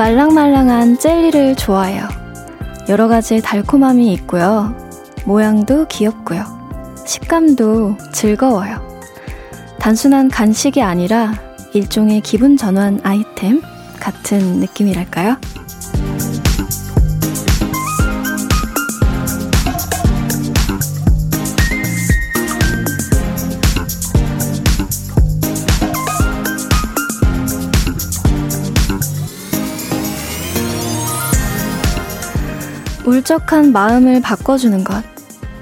말랑말랑한 젤리를 좋아해요. 여러 가지 달콤함이 있고요. 모양도 귀엽고요. 식감도 즐거워요. 단순한 간식이 아니라 일종의 기분 전환 아이템 같은 느낌이랄까요? 울적한 마음을 바꿔주는 것,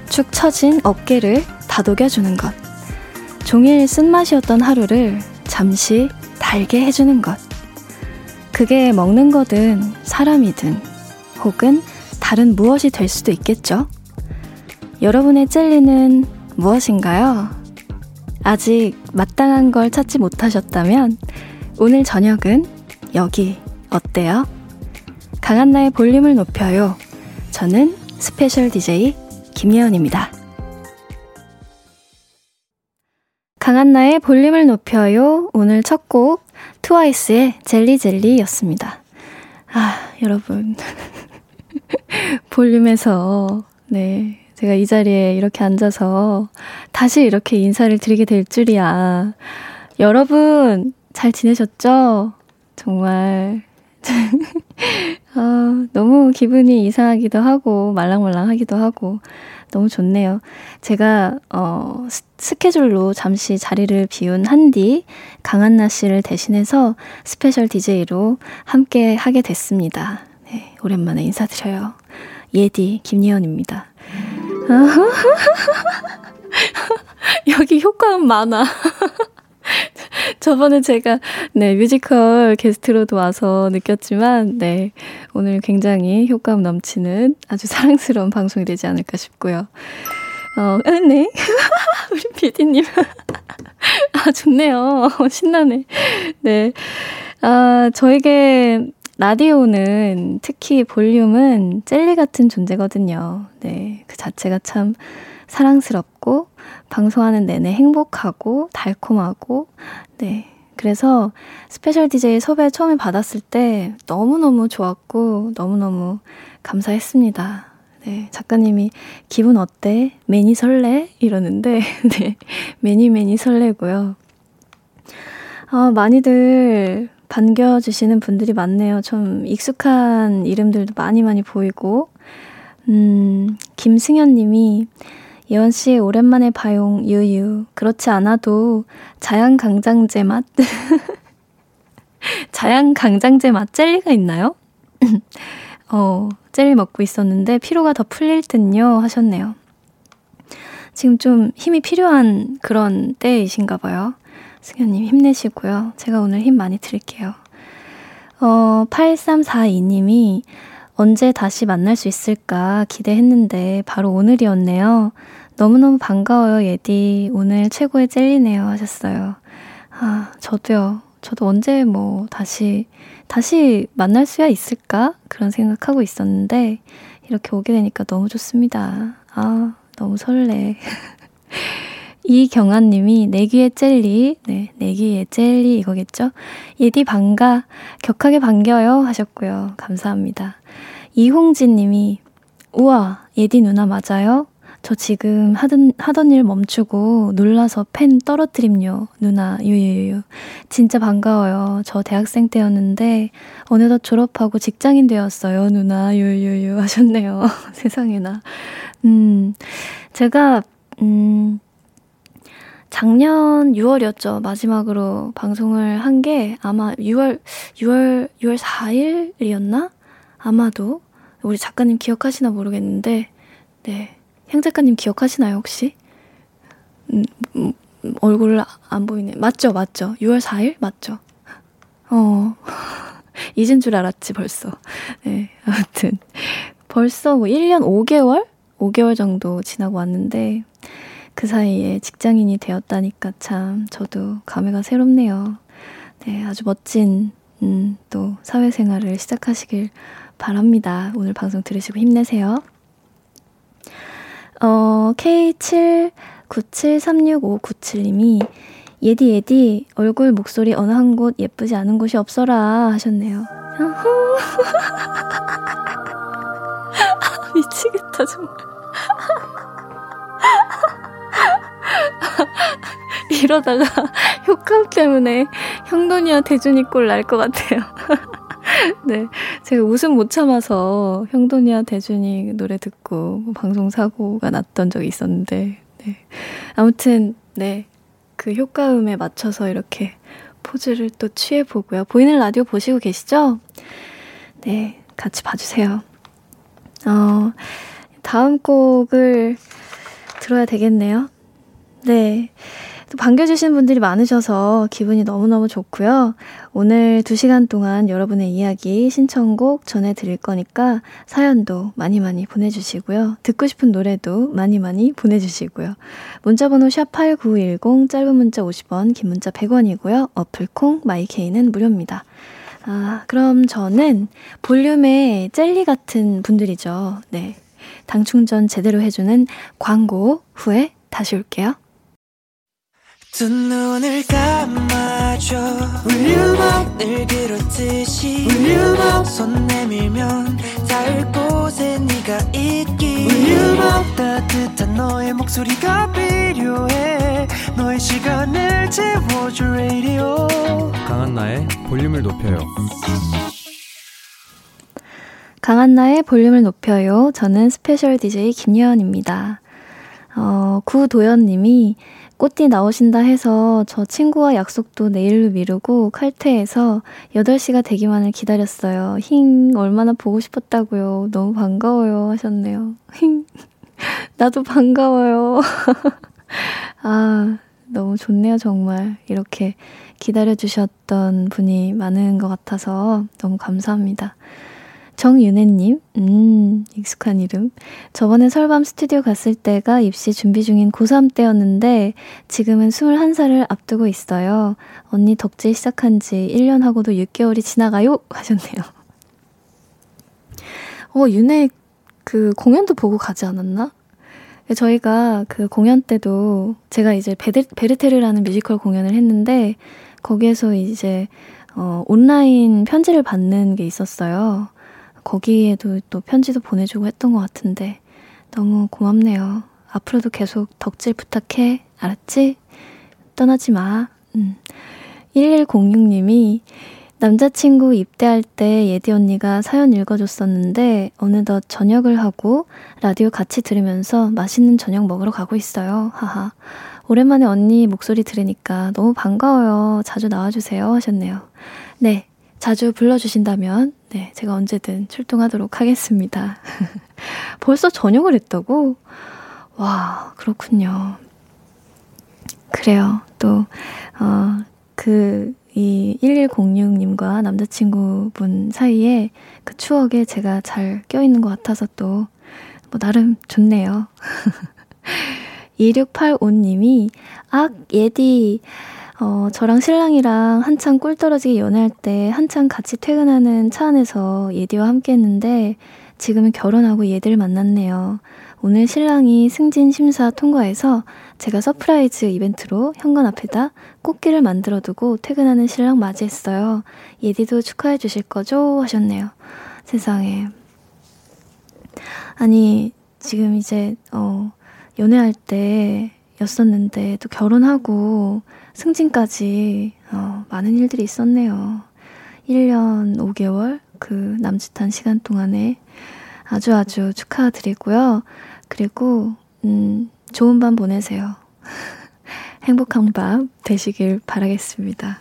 축 처진 어깨를 다독여주는 것, 종일 쓴맛이었던 하루를 잠시 달게 해주는 것. 그게 먹는 거든 사람이든 혹은 다른 무엇이 될 수도 있겠죠. 여러분의 젤리는 무엇인가요? 아직 마땅한 걸 찾지 못하셨다면 오늘 저녁은 여기 어때요? 강한나의 볼륨을 높여요. 저는 special DJ 김예원입니다. 강한나의 볼륨을 높여요. 오늘 첫 곡 트와이스의 Jelly Jelly였습니다. 아, 여러분. 볼륨에서, 네. 제가 이 자리에 이렇게 앉아서 다시 이렇게 인사를 드리게 될 줄이야. 여러분, 잘 지내셨죠? 정말 아, 너무 기분이 이상하기도 하고, 말랑말랑하기도 하고, 너무 좋네요. 제가, 어, 스케줄로 잠시 자리를 비운 한디, 강한나 씨를 대신해서 special DJ로 함께 하게 됐습니다. 네, 오랜만에 인사드려요. 예디, 김예원입니다. 여기 효과음 많아. 저번에 제가 네 뮤지컬 게스트로도 와서 느꼈지만 네 오늘 굉장히 효과음 넘치는 아주 사랑스러운 방송이 되지 않을까 싶고요. 어, 아, 네. 우리 피디님. 아, 좋네요. 신나네. 네. 아, 저에게 라디오는 특히 볼륨은 젤리 같은 존재거든요. 네. 그 자체가 참 사랑스럽고 방송하는 내내 행복하고 달콤하고 네. 그래서 special DJ 섭외 처음에 받았을 때 너무너무 좋았고 너무너무 감사했습니다. 네, 작가님이 기분 어때? many 설레? 이러는데 네, many many 설레고요. 어, 많이들 반겨주시는 분들이 많네요. 좀 익숙한 이름들도 많이 많이 보이고 음, 김승현 님이 예원 씨, 오랜만에 봐용, 유유. 그렇지 않아도 자양 강장제 맛? 자양 강장제 맛 젤리가 있나요? 어, 젤리 먹고 있었는데 피로가 더 풀릴 듯요 하셨네요. 지금 좀 힘이 필요한 그런 때이신가 봐요. 승현님 힘내시고요. 제가 오늘 힘 많이 드릴게요. 어, 8342님이 언제 다시 만날 수 있을까 기대했는데 바로 오늘이었네요. 너무너무 반가워요, 예디. 오늘 최고의 젤리네요. 하셨어요. 아, 저도요. 저도 언제 뭐 다시, 다시 만날 수야 있을까? 그런 생각하고 있었는데, 이렇게 오게 되니까 너무 좋습니다. 아, 너무 설레. 이경아 님이 내귀의 젤리, 네, 내귀의 젤리 이거겠죠? 예디 반가, 격하게 반겨요 하셨고요. 감사합니다. 이홍진 님이 우와, 예디 누나 맞아요? 저 지금 하던, 하던 일 멈추고 놀라서 펜 떨어뜨림요. 누나, 유유유. 진짜 반가워요. 저 대학생 때였는데, 어느덧 졸업하고 직장인 되었어요. 누나, 유유유. 하셨네요. 세상에나. 음, 제가, 음, 작년 6월이었죠. 마지막으로 방송을 한 게 아마 6월, 6월, 6월 4일이었나? 아마도. 우리 작가님 기억하시나 모르겠는데, 네. 향 작가님 기억하시나요, 혹시? 음, 음, 얼굴을 안 보이네. 맞죠, 맞죠. 6월 4일? 맞죠. 어, 잊은 줄 알았지, 벌써. 네, 아무튼. 벌써 뭐 1년 5개월? 5개월 정도 지나고 왔는데, 그 사이에 직장인이 되었다니까 참, 저도 감회가 새롭네요. 네, 아주 멋진, 음, 또 사회생활을 시작하시길 바랍니다. 오늘 방송 들으시고 힘내세요. 어, K79736597님이 예디 예디 얼굴 목소리 어느 한 곳 예쁘지 않은 곳이 없어라 하셨네요. 미치겠다 정말. 이러다가 효과음 때문에 형돈이와 대준이 꼴 날 것 같아요. 네. 제가 웃음 못 참아서 형돈이와 대준이 노래 듣고 뭐 방송 사고가 났던 적이 있었는데, 네. 아무튼, 네. 그 효과음에 맞춰서 이렇게 포즈를 또 취해보고요. 보이는 라디오 보시고 계시죠? 네. 같이 봐주세요. 어, 다음 곡을 들어야 되겠네요. 네. 또 반겨주신 분들이 많으셔서 기분이 너무너무 좋고요. 오늘 2시간 동안 여러분의 이야기, 신청곡 전해드릴 거니까 사연도 많이 많이 보내주시고요. 듣고 싶은 노래도 많이 많이 보내주시고요. 문자번호 샵8910, 짧은 문자 50원, 긴 문자 100원이고요. 어플콩, 마이케이는 무료입니다. 아, 그럼 저는 볼륨의 젤리 같은 분들이죠. 네. 당 충전 제대로 해주는 광고 후에 다시 올게요. 두 눈을 감아줘. Will you love 늘 그렇듯이 Will you love 손 내밀면 닿을 곳에 네가 있기. Will you love 따뜻한 너의 목소리가 필요해. 너의 시간을 채워줘 radio. 강한나의 볼륨을 높여요. 강한나의 볼륨을 높여요. 저는 special DJ 김예원입니다. 어, 구도연님이 꽃디 나오신다 해서 저 친구와 약속도 내일로 미루고 칼퇴해서 8시가 되기만을 기다렸어요. 힝, 얼마나 보고 싶었다고요. 너무 반가워요. 하셨네요. 힝, 나도 반가워요. 아, 너무 좋네요, 정말. 이렇게 기다려주셨던 분이 많은 것 같아서 너무 감사합니다. 정윤혜님, 음, 익숙한 이름. 저번에 설밤 스튜디오 갔을 때가 입시 준비 중인 고3 때였는데, 지금은 21살을 앞두고 있어요. 언니 덕질 시작한 지 1년 하고도 6개월이 지나가요? 하셨네요. 어, 윤혜 그 공연도 보고 가지 않았나? 저희가 그 공연 때도 제가 이제 베르, 베르테르라는 뮤지컬 공연을 했는데, 거기에서 이제, 어, 온라인 편지를 받는 게 있었어요. 거기에도 또 편지도 보내주고 했던 것 같은데 너무 고맙네요. 앞으로도 계속 덕질 부탁해. 알았지? 떠나지 마. 음. 1106님이 남자친구 입대할 때 예디 언니가 사연 읽어줬었는데 어느덧 저녁을 하고 라디오 같이 들으면서 맛있는 저녁 먹으러 가고 있어요. 하하. 오랜만에 언니 목소리 들으니까 너무 반가워요. 자주 나와주세요. 하셨네요. 네. 자주 불러주신다면, 네, 제가 언제든 출동하도록 하겠습니다. 벌써 저녁을 했다고? 와, 그렇군요. 그래요. 또, 어, 그, 이 1106님과 남자친구분 사이에 그 추억에 제가 잘 껴있는 것 같아서 또, 뭐, 나름 좋네요. 2685님이, 악, 예디, 어, 저랑 신랑이랑 한창 꿀 떨어지게 연애할 때 한창 같이 퇴근하는 차 안에서 예디와 함께 했는데 지금은 결혼하고 예디를 만났네요. 오늘 신랑이 승진 심사 통과해서 제가 surprise 이벤트로 현관 앞에다 꽃길을 만들어 두고 퇴근하는 신랑 맞이했어요. 예디도 축하해 주실 거죠? 하셨네요. 세상에. 아니, 지금 이제, 어, 연애할 때 였었는데 또 결혼하고 승진까지 어, 많은 일들이 있었네요. 1년 5개월 그 남짓한 시간 동안에 아주 아주 축하드리고요. 그리고 음, 좋은 밤 보내세요. 행복한 밤 되시길 바라겠습니다.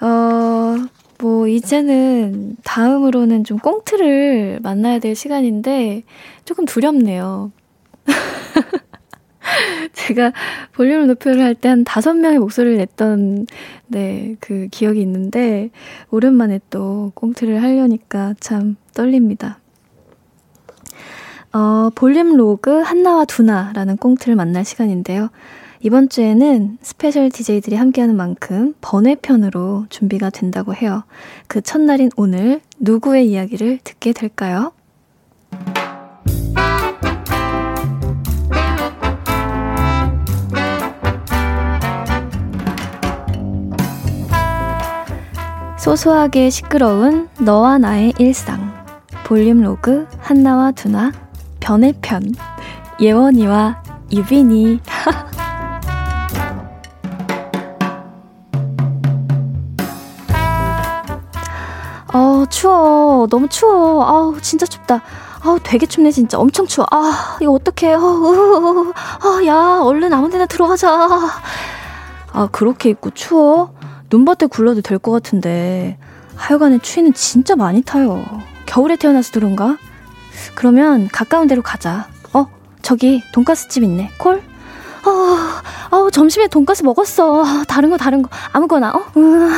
어, 뭐, 이제는 다음으로는 좀 꽁트를 만나야 될 시간인데 조금 두렵네요. 제가 볼륨을 높여를 할 때 한 다섯 명의 목소리를 냈던, 네, 그 기억이 있는데, 오랜만에 또 꽁트를 하려니까 참 떨립니다. 어, 볼륨 로그 한나와 두나라는 꽁트를 만날 시간인데요. 이번 주에는 special DJ들이 함께하는 만큼 번외편으로 준비가 된다고 해요. 그 첫날인 오늘 누구의 이야기를 듣게 될까요? 소소하게 시끄러운 너와 나의 일상. 볼륨 로그 한나와 두나 변의 편 예원이와 유빈이. 어 추워. 너무 추워. 아우 진짜 춥다. 아우 되게 춥네 진짜. 엄청 추워. 아 이거 어떡해. 어, 아야 얼른 아무 데나 들어가자. 아 그렇게 입고 추워 눈밭에 굴러도 될 것 같은데 하여간에 추위는 진짜 많이 타요. 겨울에 태어나서 그런가? 그러면 가까운 데로 가자. 어, 저기 돈가스 집 있네. 콜? 어, 어, 점심에 돈가스 먹었어. 다른 거 다른 거 아무거나. 어? 음.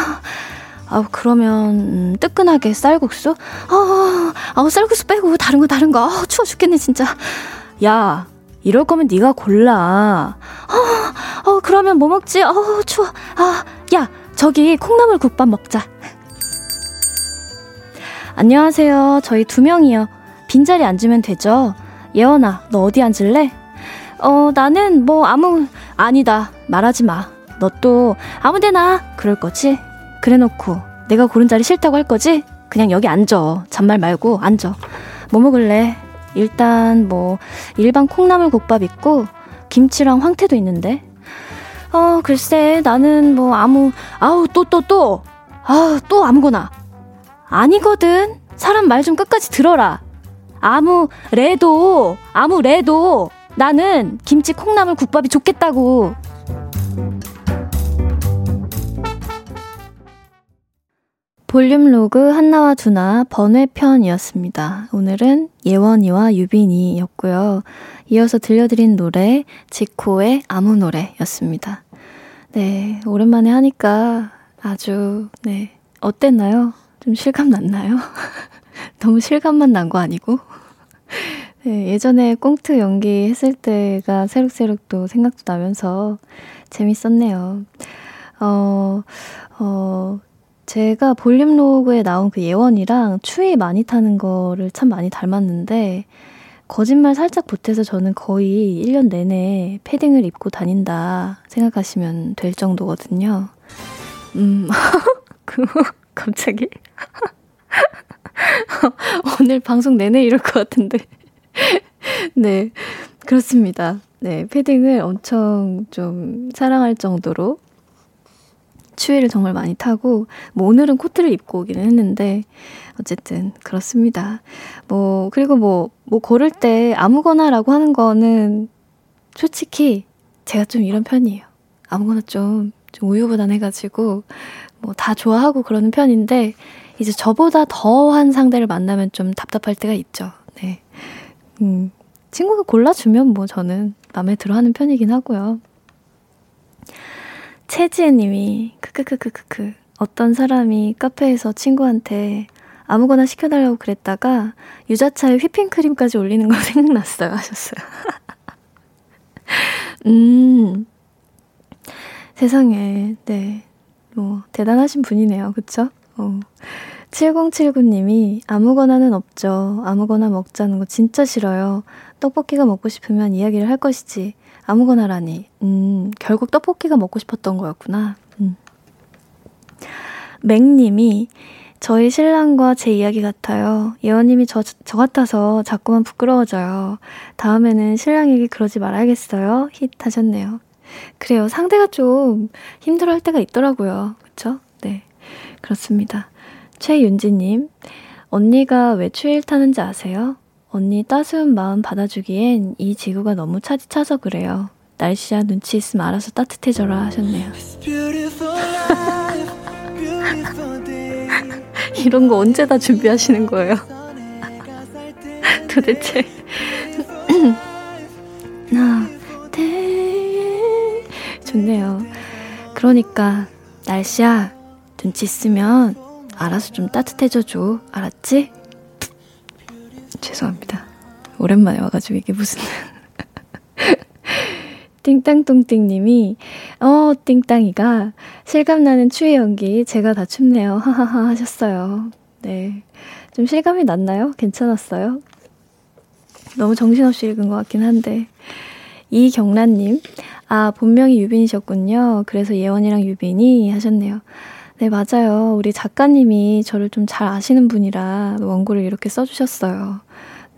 아, 그러면 음, 뜨끈하게 쌀국수? 아, 아, 쌀국수 빼고 다른 거 다른 거. 아, 추워 죽겠네 진짜. 야, 이럴 거면 네가 골라. 어, 어, 그러면 뭐 먹지? 어, 추워. 아, 야, 저기 콩나물 국밥 먹자. 안녕하세요. 저희 두 명이요. 빈자리 앉으면 되죠? 예원아, 너 어디 앉을래? 어, 나는 뭐 아무, 아니다. 말하지 마. 너 또 아무 데나 그럴 거지? 그래 놓고 내가 고른 자리 싫다고 할 거지? 그냥 여기 앉아. 잔말 말고 앉아. 뭐 먹을래? 일단 뭐 일반 콩나물 국밥 있고 김치랑 황태도 있는데 어, 글쎄, 나는 뭐 아무, 아우, 또, 또, 또. 아우, 또 아무거나. 아니거든. 사람 말 좀 끝까지 들어라. 아무, 래도, 아무, 래도. 나는 김치 콩나물 국밥이 좋겠다고. 볼륨 로그 한나와 두나 번외편이었습니다. 오늘은 예원이와 유빈이였고요. 이어서 들려드린 노래 지코의 아무 노래였습니다. 네, 오랜만에 하니까 아주 네 어땠나요? 좀 실감 났나요? 너무 실감만 난 거 아니고? 네, 예전에 꽁트 연기 했을 때가 새록새록 또 생각도 나면서 재밌었네요. 어, 어, 제가 볼륨 로그에 나온 그 예원이랑 추위 많이 타는 거를 참 많이 닮았는데, 거짓말 살짝 보태서 저는 거의 1년 내내 패딩을 입고 다닌다 생각하시면 될 정도거든요. 음, 그, 갑자기? 오늘 방송 내내 이럴 것 같은데. 네, 그렇습니다. 네, 패딩을 엄청 좀 사랑할 정도로 추위를 정말 많이 타고, 뭐 오늘은 코트를 입고 오기는 했는데, 어쨌든 그렇습니다. 뭐 그리고 뭐뭐 뭐 고를 때 아무거나라고 하는 거는 솔직히 제가 좀 이런 편이에요. 아무거나 좀, 좀 우유부단해가지고 뭐 다 좋아하고 그러는 편인데 이제 저보다 더한 상대를 만나면 좀 답답할 때가 있죠. 네. 음, 친구가 골라주면 뭐 저는 마음에 들어 하는 편이긴 하고요. 채지혜 님이, 크크크크크크. 어떤 사람이 카페에서 친구한테 아무거나 시켜달라고 그랬다가 유자차에 휘핑크림까지 올리는 거 생각났어요. 하셨어요. 음, 세상에, 네. 뭐, 대단하신 분이네요. 그쵸? 어. 7079님이 아무거나는 없죠. 아무거나 먹자는 거 진짜 싫어요. 떡볶이가 먹고 싶으면 이야기를 할 것이지. 아무거나라니. 음, 결국 떡볶이가 먹고 싶었던 거였구나. 음. 맥님이 저희 신랑과 제 이야기 같아요. 예원님이 저, 저 같아서 자꾸만 부끄러워져요. 다음에는 신랑에게 그러지 말아야겠어요. 힛 하셨네요. 그래요. 상대가 좀 힘들어 할 때가 있더라고요. 그쵸? 네. 그렇습니다. 최윤지님, 언니가 왜 추위를 타는지 아세요? 언니 따스운 마음 받아주기엔 이 지구가 너무 차지 차서 그래요. 날씨야 눈치 있으면 알아서 따뜻해져라 하셨네요. 이런 거 언제 다 준비하시는 거예요? 도대체. 나, 대 좋네요. 그러니까, 날씨야, 눈치 있으면 알아서 좀 따뜻해져 줘. 알았지? 죄송합니다. 오랜만에 와가지고 이게 무슨. 띵땅똥띵님이, 어, 띵땅이가 실감나는 추위 연기, 제가 다 춥네요. 하하하 하셨어요. 네. 좀 실감이 났나요? 괜찮았어요? 너무 정신없이 읽은 것 같긴 한데. 이경란님, 아, 본명이 유빈이셨군요. 그래서 예원이랑 유빈이 하셨네요. 네, 맞아요. 우리 작가님이 저를 좀 잘 아시는 분이라 원고를 이렇게 써주셨어요.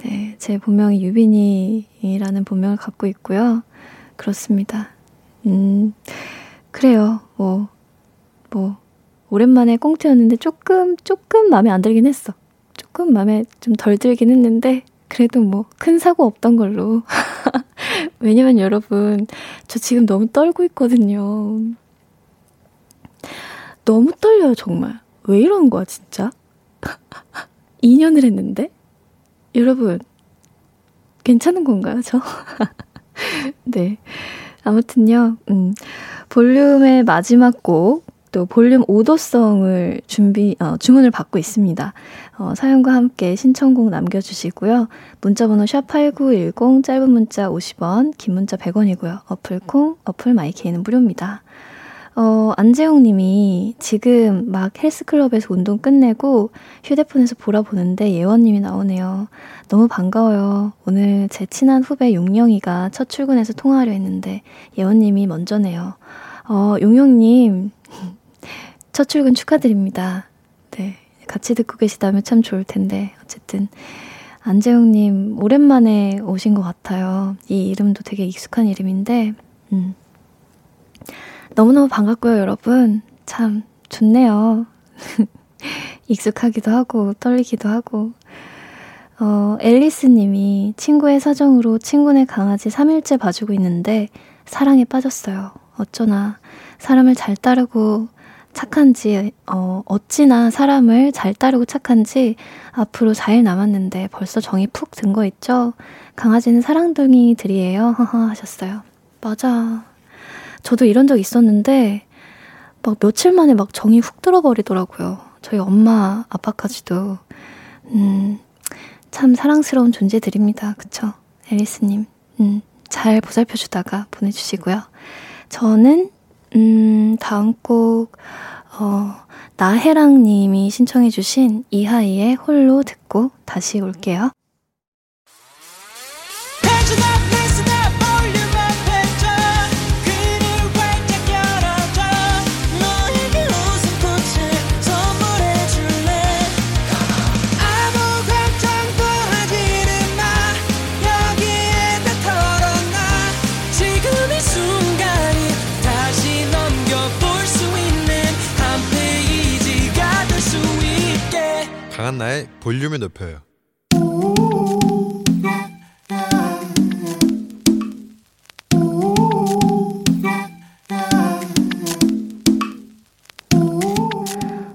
네, 제 본명이 유빈이라는 본명을 갖고 있고요. 그렇습니다. 음, 그래요. 뭐, 뭐, 오랜만에 꽁트였는데 조금, 조금 마음에 안 들긴 했어. 조금 마음에 좀 덜 들긴 했는데, 그래도 뭐, 큰 사고 없던 걸로. 왜냐면 여러분, 저 지금 너무 떨고 있거든요. 너무 떨려요, 정말. 왜 이런 거야, 진짜? 2년을 했는데? 여러분, 괜찮은 건가요, 저? 네. 아무튼요, 음, 볼륨의 마지막 곡, 또 볼륨 오더성을 준비, 어, 주문을 받고 있습니다. 어, 사연과 함께 신청곡 남겨주시고요. 문자번호 샵8910, 짧은 문자 50원, 긴 문자 100원이고요. 어플 콩, 어플 마이케이는 무료입니다. 어, 안재용 님이 지금 막 헬스클럽에서 운동 끝내고 휴대폰에서 보라 보는데 예원 님이 나오네요. 너무 반가워요. 오늘 제 친한 후배 용영이가 첫 출근해서 통화하려 했는데 예원 님이 먼저네요. 어, 용영 님, 첫 출근 축하드립니다. 네. 같이 듣고 계시다면 참 좋을 텐데. 어쨌든, 안재웅님, 오랜만에 오신 것 같아요. 이 이름도 되게 익숙한 이름인데, 음. 너무너무 반갑고요, 여러분. 참 좋네요. 익숙하기도 하고, 떨리기도 하고. 어, 앨리스 님이 친구의 사정으로 친구네 강아지 3일째 봐주고 있는데 사랑에 빠졌어요. 어쩌나 사람을 잘 따르고 착한지, 어, 어찌나 사람을 잘 따르고 착한지 앞으로 4일 남았는데 벌써 정이 푹 든 거 있죠? 강아지는 사랑둥이들이에요. 허허 하셨어요. 맞아. 저도 이런 적 있었는데 막 며칠 만에 막 정이 훅 들어버리더라고요. 저희 엄마, 아빠까지도. 음, 참 사랑스러운 존재들입니다. 그쵸? 앨리스님. 음, 잘 보살펴주다가 보내주시고요. 저는, 음, 다음 곡, 어, 나혜랑님이 신청해주신 이하이의 홀로 듣고 다시 올게요. 강한나의 볼륨을 높여요.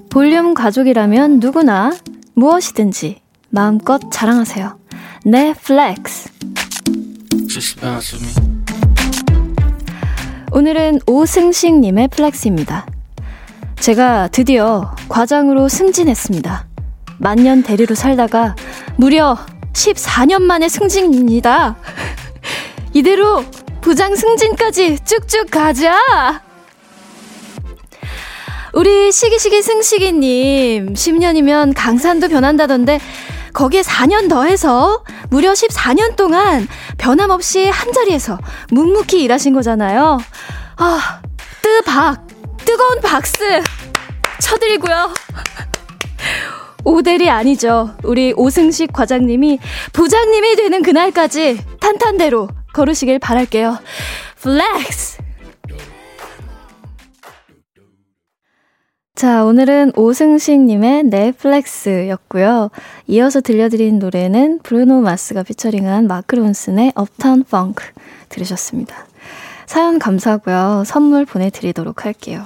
볼륨 가족이라면 누구나 무엇이든지 마음껏 자랑하세요. 내 flex. 오늘은 오승식님의 flex입니다. 제가 드디어 과장으로 승진했습니다. 만년 대리로 살다가 무려 14년 만에 승진입니다. 이대로 부장 승진까지 쭉쭉 가자! 우리 시기시기 승시기님, 10년이면 강산도 변한다던데, 거기에 4년 더해서 무려 14년 동안 변함없이 한 자리에서 묵묵히 일하신 거잖아요. 아, 뜨박! 뜨거운 박수! 쳐드리고요. 오델이 아니죠. 우리 오승식 과장님이 부장님이 되는 그날까지 탄탄대로 걸으시길 바랄게요. Flex! 자, 오늘은 오승식님의 내 flex였고요. 이어서 들려드린 노래는 브루노 마스가 피처링한 마크 론슨의 Uptown Funk 들으셨습니다. 사연 감사하고요. 선물 보내드리도록 할게요.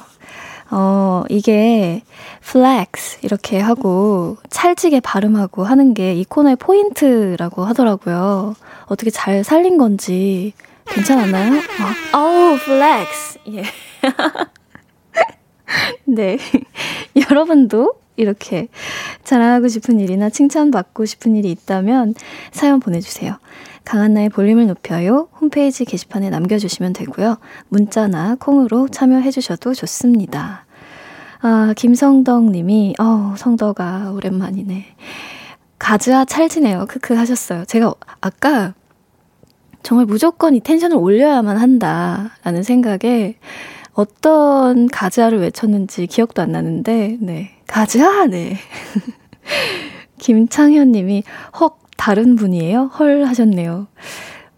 어, 이게 flex 이렇게 하고 찰지게 발음하고 하는 게 이 코너의 포인트라고 하더라고요. 어떻게 잘 살린 건지 괜찮았나요? 어, 우 flex. 예. 네. 여러분도 이렇게 자랑하고 싶은 일이나 칭찬받고 싶은 일이 있다면 사연 보내주세요. 강한나의 볼륨을 높여요. 홈페이지 게시판에 남겨주시면 되고요. 문자나 콩으로 참여해주셔도 좋습니다. 아, 김성덕 님이, 어 성덕아, 오랜만이네. 가즈아 찰지네요. 크크 하셨어요. 제가 아까 정말 무조건 이 텐션을 올려야만 한다라는 생각에 어떤 가즈아를 외쳤는지 기억도 안 나는데, 네. 가즈아, 네. 김창현 님이 헉, 다른 분이에요? 헐 하셨네요.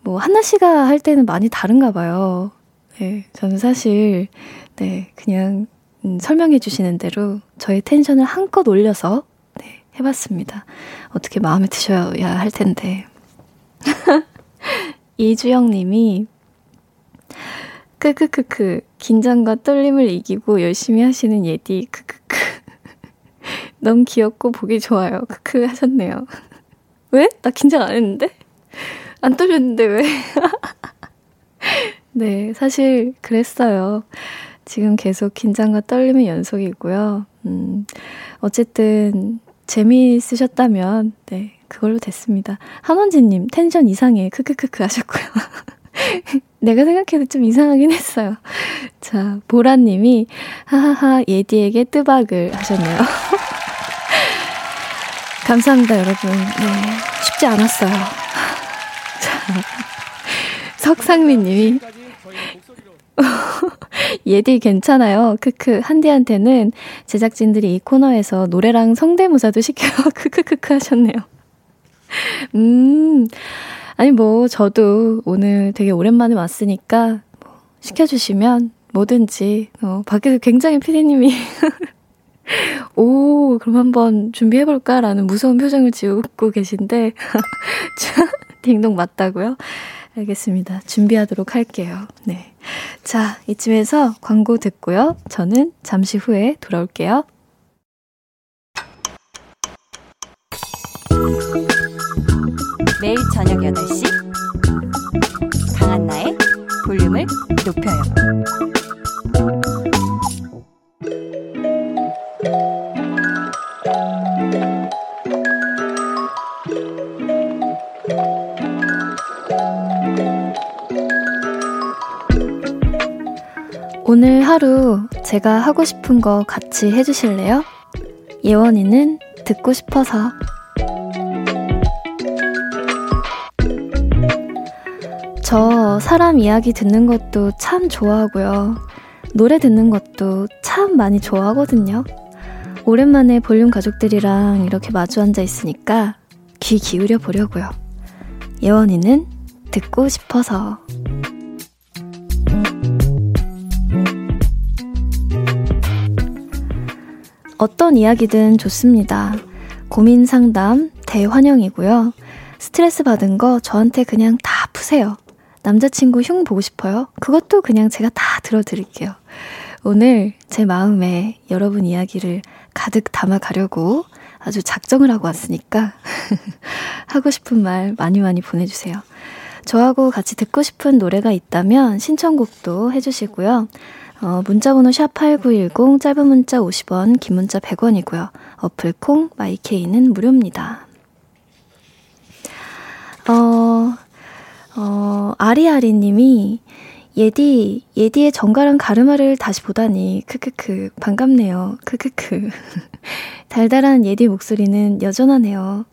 뭐, 한나 씨가 할 때는 많이 다른가 봐요. 네. 저는 사실, 네. 그냥, 음, 설명해 주시는 대로 저의 텐션을 한껏 올려서, 네. 해봤습니다. 어떻게 마음에 드셔야 할 텐데. 이주영 님이 크크크크 긴장과 떨림을 이기고 열심히 하시는 예디 크크크 너무 귀엽고 보기 좋아요 크크 하셨네요 왜? 나 긴장 안 했는데? 안 떨렸는데 왜? 네 사실 그랬어요 지금 계속 긴장과 떨림의 연속이고요 음 어쨌든 재미있으셨다면 네 그걸로 됐습니다. 한원진님, 텐션 이상해. 크크크크 하셨고요. 내가 생각해도 좀 이상하긴 했어요. 자, 보라님이, 하하하, 예디에게 뜨박을 하셨네요. 감사합니다, 여러분. 네, 쉽지 않았어요. 자, 석상민 님이, 예디 괜찮아요. 크크. 한디한테는 제작진들이 이 코너에서 노래랑 성대모사도 시켜요. 크크크크 하셨네요. 음, 아니, 뭐, 저도 오늘 되게 오랜만에 왔으니까, 뭐, 시켜주시면 뭐든지, 어, 밖에서 굉장히 피디님이, 오, 그럼 한번 준비해볼까라는 무서운 표정을 지우고 계신데, 딩동 맞다고요? 알겠습니다. 준비하도록 할게요. 네. 자, 이쯤에서 광고 듣고요. 저는 잠시 후에 돌아올게요. 매일 저녁 8시 강한나의 볼륨을 높여요. 오늘 하루 제가 하고 싶은 거 같이 해주실래요? 예원이는 듣고 싶어서 저 사람 이야기 듣는 것도 참 좋아하고요. 노래 듣는 것도 참 많이 좋아하거든요. 오랜만에 볼륨 가족들이랑 이렇게 마주 앉아 있으니까 귀 기울여 보려고요. 예원이는 듣고 싶어서. 어떤 이야기든 좋습니다. 고민 상담 대환영이고요. 스트레스 받은 거 저한테 그냥 다 푸세요. 남자친구 흉 보고 싶어요? 그것도 그냥 제가 다 들어드릴게요. 오늘 제 마음에 여러분 이야기를 가득 담아 가려고 아주 작정을 하고 왔으니까 하고 싶은 말 많이 많이 보내주세요. 저하고 같이 듣고 싶은 노래가 있다면 신청곡도 해주시고요. 어, 문자번호 샵 8910 짧은 문자 50원 긴 문자 100원이고요. 어플 콩 마이케이는 무료입니다. 어, 어, 아리아리 님이 예디, 예디의 정갈한 가르마를 다시 보다니, 크크크, 반갑네요. 크크크. 달달한 예디 목소리는 여전하네요.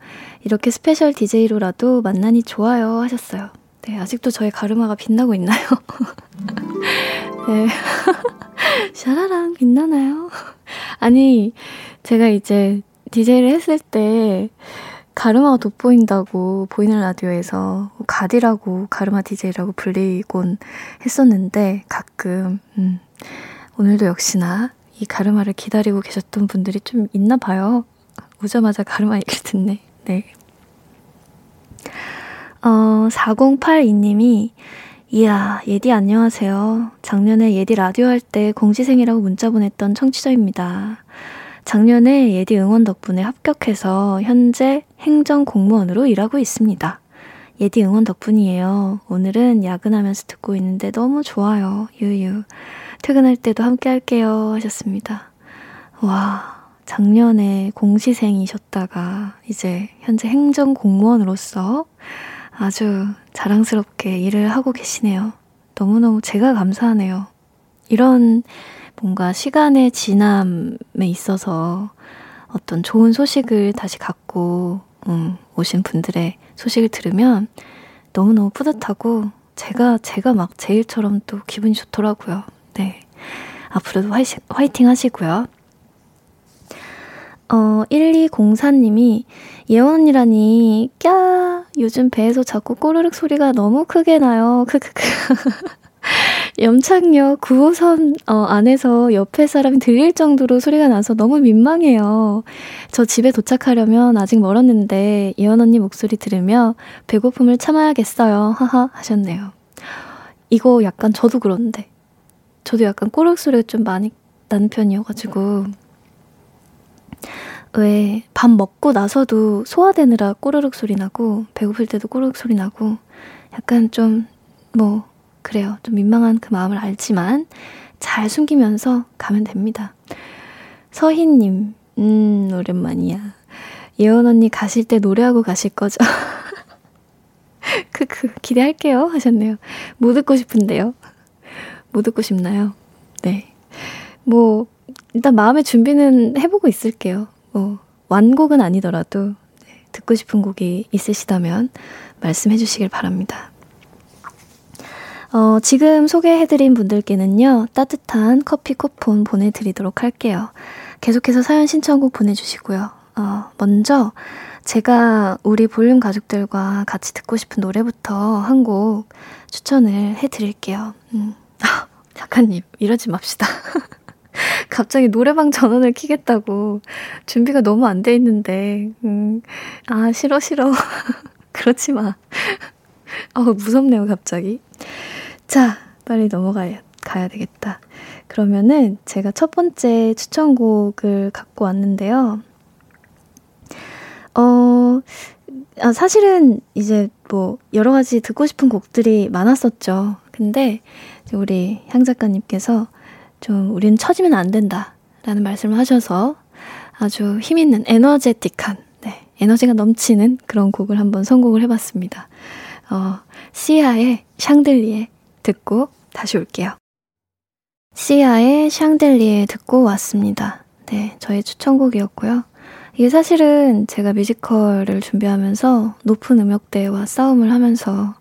이렇게 스페셜 DJ로라도 만나니 좋아요 하셨어요. 네, 아직도 저의 가르마가 빛나고 있나요? 네. 샤라랑 빛나나요? 아니, 제가 이제 DJ를 했을 때, 가르마가 돋보인다고 보이는 라디오에서 가디라고 가르마 DJ라고 불리곤 했었는데 가끔 음, 오늘도 역시나 이 가르마를 기다리고 계셨던 분들이 좀 있나 봐요. 오자마자 가르마 얘기를 듣네. 네. 어, 4082님이 이야, 예디 안녕하세요. 작년에 예디 라디오 할 때 공시생이라고 문자 보냈던 청취자입니다. 작년에 예디 응원 덕분에 합격해서 현재 행정 공무원으로 일하고 있습니다. 예디 응원 덕분이에요. 오늘은 야근하면서 듣고 있는데 너무 좋아요. 유유. 퇴근할 때도 함께 할게요. 하셨습니다. 와, 작년에 공시생이셨다가 이제 현재 행정 공무원으로서 아주 자랑스럽게 일을 하고 계시네요. 너무너무 제가 감사하네요. 이런 뭔가 시간의 지남에 있어서 어떤 좋은 소식을 다시 갖고 음, 오신 분들의 소식을 들으면 너무너무 뿌듯하고 제가 제가 막 제일처럼 또 기분이 좋더라고요. 네. 앞으로도 화이, 화이팅 하시고요. 어, 1204님이 예원 언니라니, 꺄, 요즘 배에서 자꾸 꼬르륵 소리가 너무 크게 나요. 크크크. 염창역 9호선 어, 안에서 옆에 사람이 들릴 정도로 소리가 나서 너무 민망해요. 저 집에 도착하려면 아직 멀었는데 예원 언니 목소리 들으며 배고픔을 참아야겠어요. 하하 하셨네요. 이거 약간 저도 그런데 저도 약간 꼬르륵 소리가 좀 많이 나는 편이어가지고 왜 밥 먹고 나서도 소화되느라 꼬르륵 소리 나고 배고플 때도 꼬르륵 소리 나고 약간 좀 뭐 그래요. 좀 민망한 그 마음을 알지만 잘 숨기면서 가면 됩니다. 서희님, 음, 오랜만이야. 예원 언니 가실 때 노래하고 가실 거죠? 크크, 기대할게요. 하셨네요. 뭐 듣고 싶은데요? 뭐 듣고 싶나요? 네. 뭐, 일단 마음의 준비는 해보고 있을게요. 뭐, 완곡은 아니더라도, 네, 듣고 싶은 곡이 있으시다면 말씀해 주시길 바랍니다. 어, 지금 소개해드린 분들께는요, 따뜻한 커피 쿠폰 보내드리도록 할게요. 계속해서 사연 신청곡 보내주시고요. 어, 먼저 제가 우리 볼륨 가족들과 같이 듣고 싶은 노래부터 한 곡 추천을 해드릴게요. 음. 작가님, 이러지 맙시다. 갑자기 노래방 전원을 키겠다고 준비가 너무 안 돼 있는데, 음, 아, 싫어, 싫어. 그렇지 마. 어, 무섭네요, 갑자기. 자, 빨리 넘어가야 가야 되겠다. 그러면은 제가 첫 번째 추천곡을 갖고 왔는데요. 어, 아, 사실은 이제 뭐 여러 가지 듣고 싶은 곡들이 많았었죠. 근데 우리 향 작가님께서 좀 우리는 처지면 안 된다 라는 말씀을 하셔서 아주 힘있는 에너제틱한 네, 에너지가 넘치는 그런 곡을 한번 선곡을 해봤습니다. 어, 시아의 샹들리에 듣고 다시 올게요. 시아의 샹들리에 듣고 왔습니다. 네, 저의 추천곡이었고요. 이게 사실은 제가 뮤지컬을 준비하면서 높은 음역대와 싸움을 하면서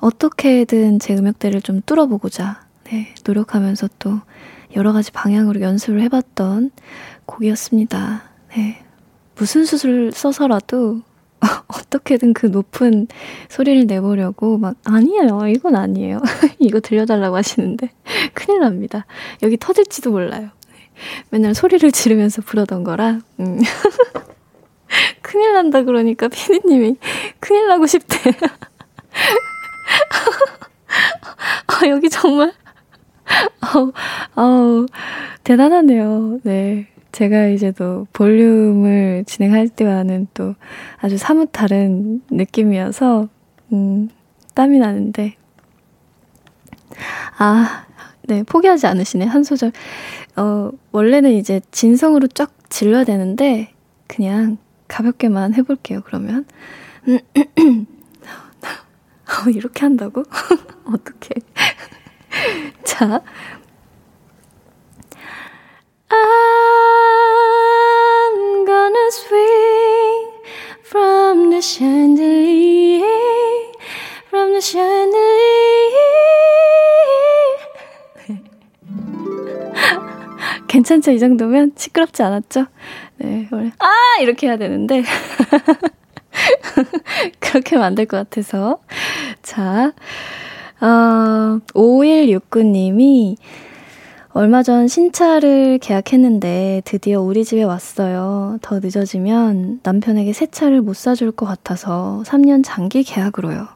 어떻게든 제 음역대를 좀 뚫어보고자 네, 노력하면서 또 여러 가지 방향으로 연습을 해봤던 곡이었습니다. 네, 무슨 수술 써서라도 어떻게든 그 높은 소리를 내보려고 막 아니에요 이건 아니에요 이거 들려달라고 하시는데 큰일 납니다 여기 터질지도 몰라요 맨날 소리를 지르면서 부르던 거라 음. 큰일 난다 그러니까 피디님이 큰일 나고 싶대 아 여기 정말 아우, 아우 대단하네요 네 제가 이제 또 볼륨을 진행할 때와는 또 아주 사뭇 다른 느낌이어서, 음, 땀이 나는데. 아, 네, 포기하지 않으시네. 한 소절. 어, 원래는 이제 진성으로 쫙 질러야 되는데, 그냥 가볍게만 해볼게요, 그러면. 어, 이렇게 한다고? 어떻게? 자. 괜찮죠? 이 정도면 시끄럽지 않았죠? 네, 원래 아 이렇게 해야 되는데 그렇게 될것 같아서 자, 어, 5169님이 얼마 전 신차를 계약했는데 드디어 우리 집에 왔어요. 더 늦어지면 남편에게 새 차를 못 사줄 것 같아서 3년 장기 계약으로요.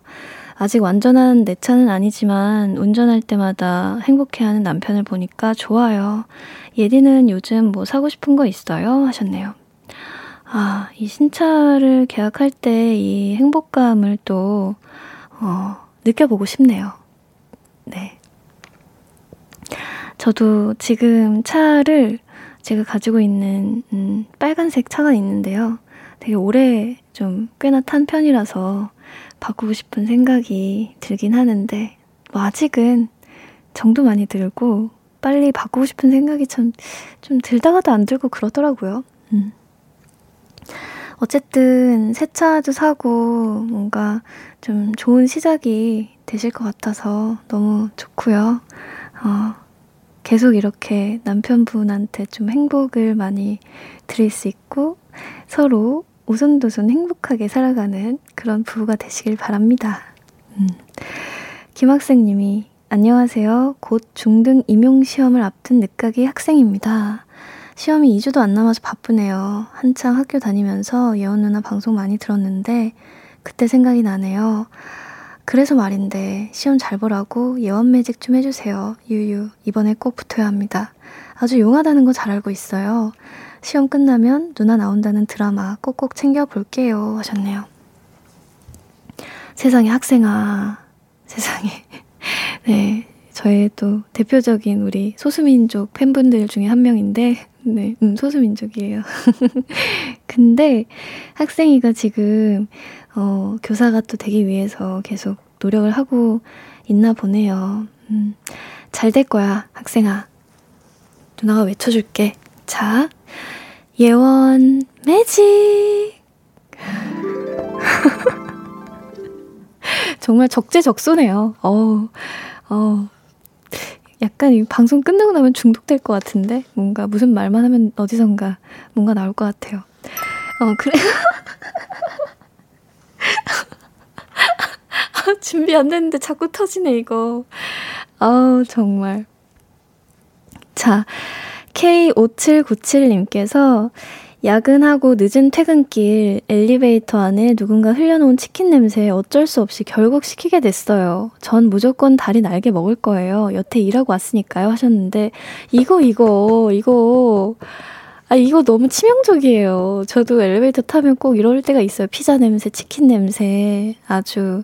아직 완전한 내 차는 아니지만 운전할 때마다 행복해하는 남편을 보니까 좋아요. 예디는 요즘 뭐 사고 싶은 거 있어요? 하셨네요. 아, 이 신차를 계약할 때 이 행복감을 또, 어, 느껴보고 싶네요. 네. 저도 지금 차를 제가 가지고 있는 음, 빨간색 차가 있는데요. 되게 오래 좀 꽤나 탄 편이라서 바꾸고 싶은 생각이 들긴 하는데, 뭐 아직은 정도 많이 들고, 빨리 바꾸고 싶은 생각이 참, 좀 들다가도 안 들고 그러더라고요. 음. 어쨌든 새 차도 사고 뭔가 좀 좋은 시작이 되실 것 같아서 너무 좋고요. 어, 계속 이렇게 남편분한테 좀 행복을 많이 드릴 수 있고 서로 오손도손 행복하게 살아가는 그런 부부가 되시길 바랍니다. 음. 김학생님이 안녕하세요. 곧 중등 임용시험을 앞둔 늦가기 학생입니다. 시험이 2주도 안 남아서 바쁘네요. 한창 학교 다니면서 예원 누나 방송 많이 들었는데 그때 생각이 나네요. 그래서 말인데 시험 잘 보라고 예원 매직 좀 해주세요. 유유 이번에 꼭 붙어야 합니다. 아주 용하다는 거 잘 알고 있어요. 시험 끝나면 누나 나온다는 드라마 꼭꼭 챙겨 볼게요 하셨네요. 세상에 학생아 세상에 네 저의 또 대표적인 우리 소수민족 팬분들 중에 한 명인데 네, 음, 소수민족이에요. 근데 학생이가 지금, 어, 교사가 또 되기 위해서 계속 노력을 하고 있나 보네요. 음, 잘 될 거야, 학생아. 누나가 외쳐줄게. 자, 예원 매직! 정말 적재적소네요. 어우, 어 약간 이 방송 끝나고 나면 중독될 것 같은데 뭔가 무슨 말만 하면 어디선가 뭔가 나올 것 같아요. 어 그래. 아, 준비 안 됐는데 자꾸 터지네 이거. 아우 정말. 자 K5797님께서 야근하고 늦은 퇴근길 엘리베이터 안에 누군가 흘려놓은 치킨 냄새에 어쩔 수 없이 결국 시키게 됐어요. 전 무조건 다리 날개 먹을 거예요. 여태 일하고 왔으니까요. 하셨는데, 이거, 이거, 이거, 아, 이거 너무 치명적이에요. 저도 엘리베이터 타면 꼭 이럴 때가 있어요. 피자 냄새, 치킨 냄새. 아주,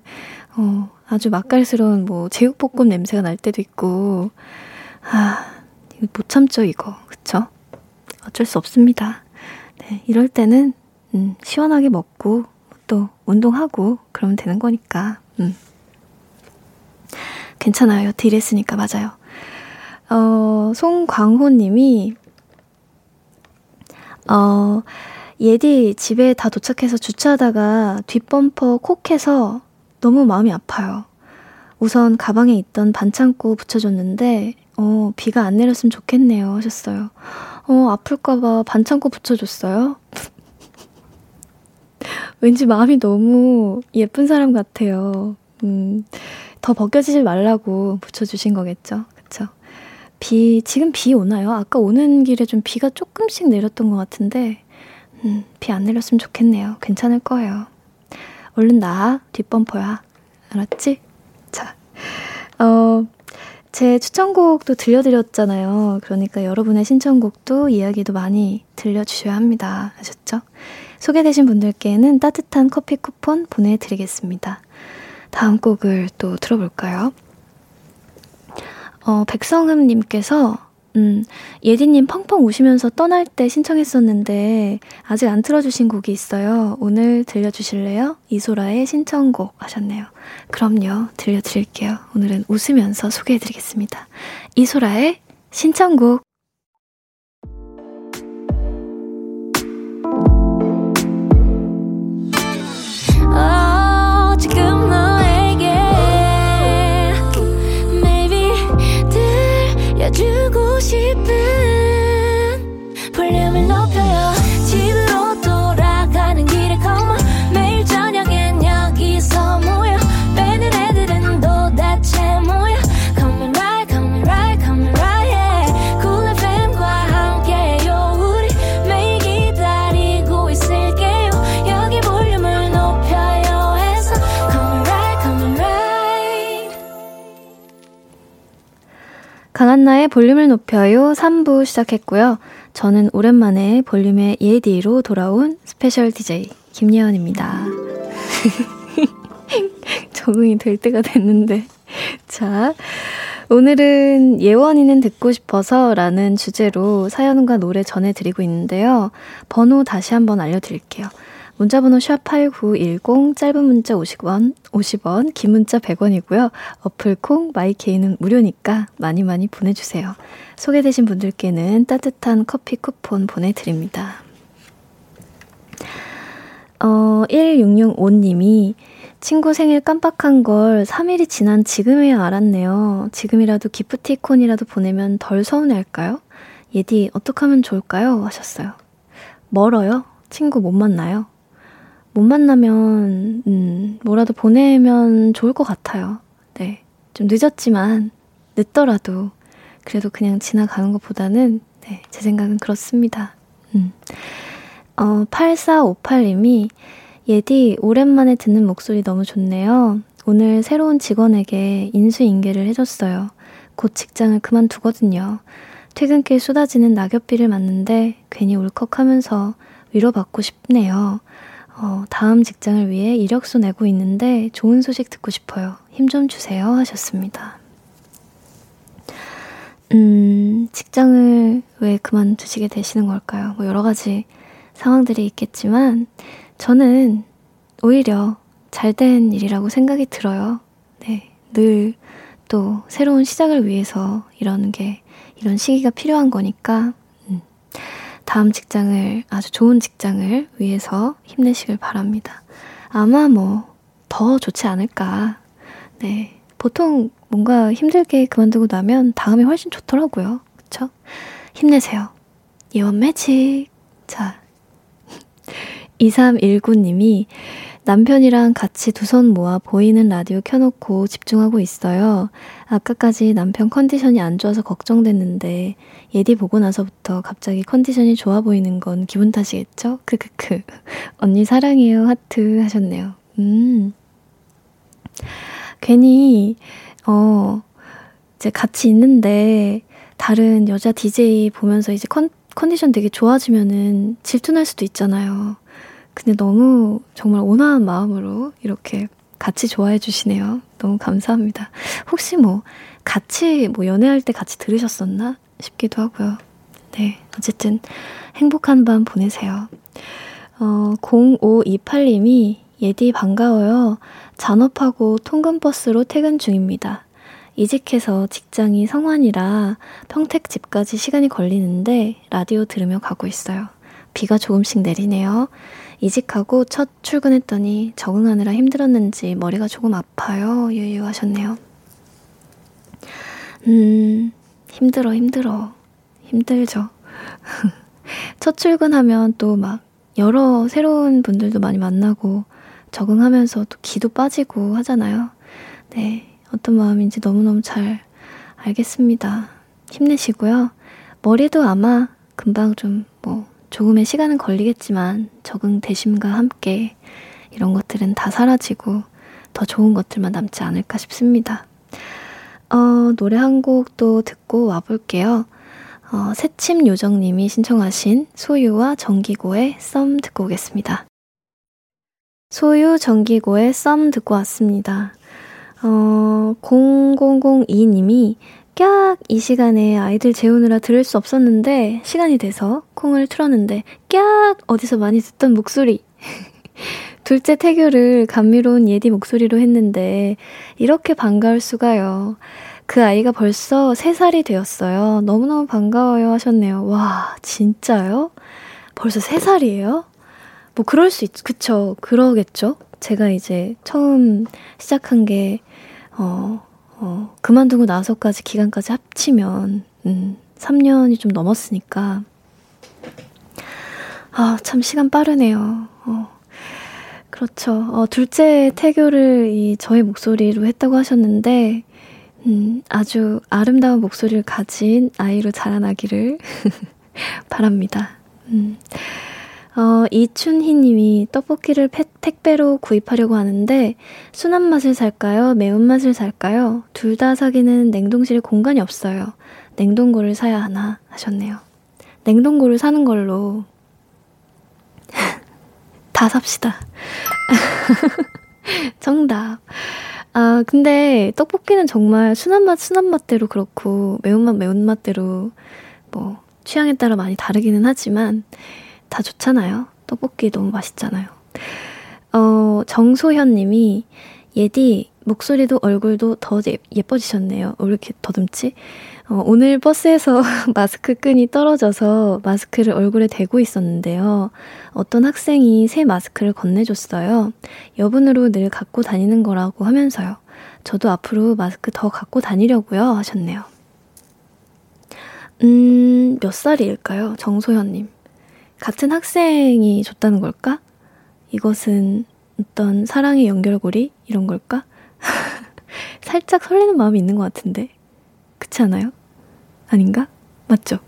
어, 아주 맛깔스러운 뭐, 제육볶음 냄새가 날 때도 있고. 아, 이거 못 참죠, 이거. 그쵸? 어쩔 수 없습니다. 네, 이럴 때는 음, 시원하게 먹고 또 운동하고 그러면 되는 거니까. 음. 괜찮아요. 여태 일했으니까 맞아요. 어, 송광호 님이 어, 예디 집에 다 도착해서 주차하다가 뒷범퍼 콕해서 너무 마음이 아파요. 우선 가방에 있던 반창고 붙여줬는데 어, 비가 안 내렸으면 좋겠네요 하셨어요. 어, 아플까봐 반창고 붙여줬어요? 왠지 마음이 너무 예쁜 사람 같아요. 음, 더 벗겨지지 말라고 붙여주신 거겠죠? 그쵸? 비, 지금 비 오나요? 아까 오는 길에 좀 비가 조금씩 내렸던 것 같은데, 음, 비 안 내렸으면 좋겠네요. 괜찮을 거예요. 얼른 나, 뒷범퍼야. 알았지? 자, 어, 제 추천곡도 들려드렸잖아요. 그러니까 여러분의 신청곡도 이야기도 많이 들려주셔야 합니다. 아셨죠? 소개되신 분들께는 따뜻한 커피 쿠폰 보내드리겠습니다. 다음 곡을 또 들어볼까요? 어, 백성흠님께서 음, 예디님 펑펑 우시면서 떠날 때 신청했었는데 아직 안 틀어주신 곡이 있어요. 오늘 들려주실래요? 이소라의 신청곡 하셨네요. 그럼요. 들려드릴게요. 오늘은 웃으면서 소개해드리겠습니다. 이소라의 신청곡. 주고 싶 은 볼륨을 강한나의 볼륨을 높여요 3부 시작했고요. 저는 오랜만에 볼륨의 예디로 돌아온 스페셜 DJ 김예원입니다. 적응이 될 때가 됐는데. 자, 오늘은 예원이는 듣고 싶어서 라는 주제로 사연과 노래 전해드리고 있는데요. 번호 다시 한번 알려드릴게요. 문자번호 샵8910, 짧은 문자 50원, 50원, 긴 문자 100원이고요. 어플 콩, 마이케이는 무료니까 많이 많이 보내주세요. 소개되신 분들께는 따뜻한 커피 쿠폰 보내드립니다. 어, 1665님이 친구 생일 깜빡한 걸 3일이 지난 지금에야 알았네요. 지금이라도 기프티콘이라도 보내면 덜 서운할까요? 예디, 어떻게 하면 좋을까요? 하셨어요. 멀어요? 친구 못 만나요? 못 만나면, 음, 뭐라도 보내면 좋을 것 같아요. 네. 좀 늦었지만, 늦더라도, 그래도 그냥 지나가는 것보다는, 네, 제 생각은 그렇습니다. 음. 어, 8458님이, 예디, 오랜만에 듣는 목소리 너무 좋네요. 오늘 새로운 직원에게 인수인계를 해줬어요. 곧 직장을 그만두거든요. 퇴근길 쏟아지는 낙엽비를 맞는데 괜히 울컥하면서 위로받고 싶네요. 어, 다음 직장을 위해 이력서 내고 있는데 좋은 소식 듣고 싶어요. 힘 좀 주세요. 하셨습니다. 음, 직장을 왜 그만두시게 되시는 걸까요? 뭐 여러 가지 상황들이 있겠지만, 저는 오히려 잘 된 일이라고 생각이 들어요. 네. 늘 또 새로운 시작을 위해서 이러는 게 이런 시기가 필요한 거니까, 음, 다음 직장을, 아주 좋은 직장을 위해서 힘내시길 바랍니다. 아마 뭐, 더 좋지 않을까. 네. 보통 뭔가 힘들게 그만두고 나면 다음에 훨씬 좋더라고요. 그쵸? 힘내세요. 예원 매직. 자. 2319님이 남편이랑 같이 두 손 모아 보이는 라디오 켜놓고 집중하고 있어요. 아까까지 남편 컨디션이 안 좋아서 걱정됐는데 예디 보고 나서부터 갑자기 컨디션이 좋아 보이는 건 기분 탓이겠죠? 크크크. 언니 사랑해요. 하트 하셨네요. 음. 괜히 어 이제 같이 있는데 다른 여자 DJ 보면서 이제 컨, 컨디션 되게 좋아지면은 질투날 수도 있잖아요. 근데 너무 정말 온화한 마음으로 이렇게 같이 좋아해 주시네요. 너무 감사합니다. 혹시 뭐 같이 뭐 연애할 때 같이 들으셨었나 싶기도 하고요. 네. 어쨌든 행복한 밤 보내세요. 어, 0528님이 예디 반가워요. 잔업하고 통근버스로 퇴근 중입니다. 이직해서 직장이 성환이라 평택 집까지 시간이 걸리는데 라디오 들으며 가고 있어요. 비가 조금씩 내리네요. 이직하고 첫 출근했더니 적응하느라 힘들었는지 머리가 조금 아파요. 유유 하셨네요. 음, 힘들어, 힘들어. 힘들죠. 첫 출근하면 또 막 여러 새로운 분들도 많이 만나고 적응하면서 또 기도 빠지고 하잖아요. 네. 어떤 마음인지 너무너무 잘 알겠습니다. 힘내시고요. 머리도 아마 금방 좀 뭐 조금의 시간은 걸리겠지만 적응되심과 함께 이런 것들은 다 사라지고 더 좋은 것들만 남지 않을까 싶습니다. 어, 노래 한곡또 듣고 와볼게요. 어, 새침 요정님이 신청하신 소유와 정기고의 썸 듣고 오겠습니다. 소유 정기고의 썸 듣고 왔습니다. 어, 0002님이 깍! 이 시간에 아이들 재우느라 들을 수 없었는데, 시간이 돼서 콩을 틀었는데, 깍! 어디서 많이 듣던 목소리. 둘째 태교를 감미로운 예디 목소리로 했는데, 이렇게 반가울 수가요. 그 아이가 벌써 3살이 되었어요. 너무너무 반가워요 하셨네요. 와, 진짜요? 벌써 3살이에요? 뭐, 그럴 수 있, 그쵸. 그러겠죠? 제가 이제 처음 시작한 게, 어, 어, 그만두고 나서까지 기간까지 합치면, 음, 3년이 좀 넘었으니까. 아, 참 시간 빠르네요. 어, 그렇죠. 어, 둘째 태교를 이 저의 목소리로 했다고 하셨는데, 음, 아주 아름다운 목소리를 가진 아이로 자라나기를 바랍니다. 음. 어, 이춘희 님이 떡볶이를 패, 택배로 구입하려고 하는데 순한 맛을 살까요? 매운맛을 살까요? 둘 다 사기는 냉동실에 공간이 없어요. 냉동고를 사야 하나 하셨네요. 냉동고를 사는 걸로 다 삽시다. 정답. 아, 근데 떡볶이는 정말 순한 맛, 순한 맛대로 그렇고 매운맛, 매운맛대로 뭐 취향에 따라 많이 다르기는 하지만 다 좋잖아요. 떡볶이 너무 맛있잖아요. 정소현 님이, 예디, 목소리도 얼굴도 더 예뻐지셨네요. 왜 이렇게 더듬지? 어, 오늘 버스에서 마스크 끈이 떨어져서 마스크를 얼굴에 대고 있었는데요. 어떤 학생이 새 마스크를 건네줬어요. 여분으로 늘 갖고 다니는 거라고 하면서요. 저도 앞으로 마스크 더 갖고 다니려고요. 하셨네요. 음, 몇 살일까요? 정소현님. 같은 학생이 줬다는 걸까? 이것은 어떤 사랑의 연결고리? 이런 걸까? 살짝 설레는 마음이 있는 것 같은데. 그렇지 않아요? 아닌가? 맞죠?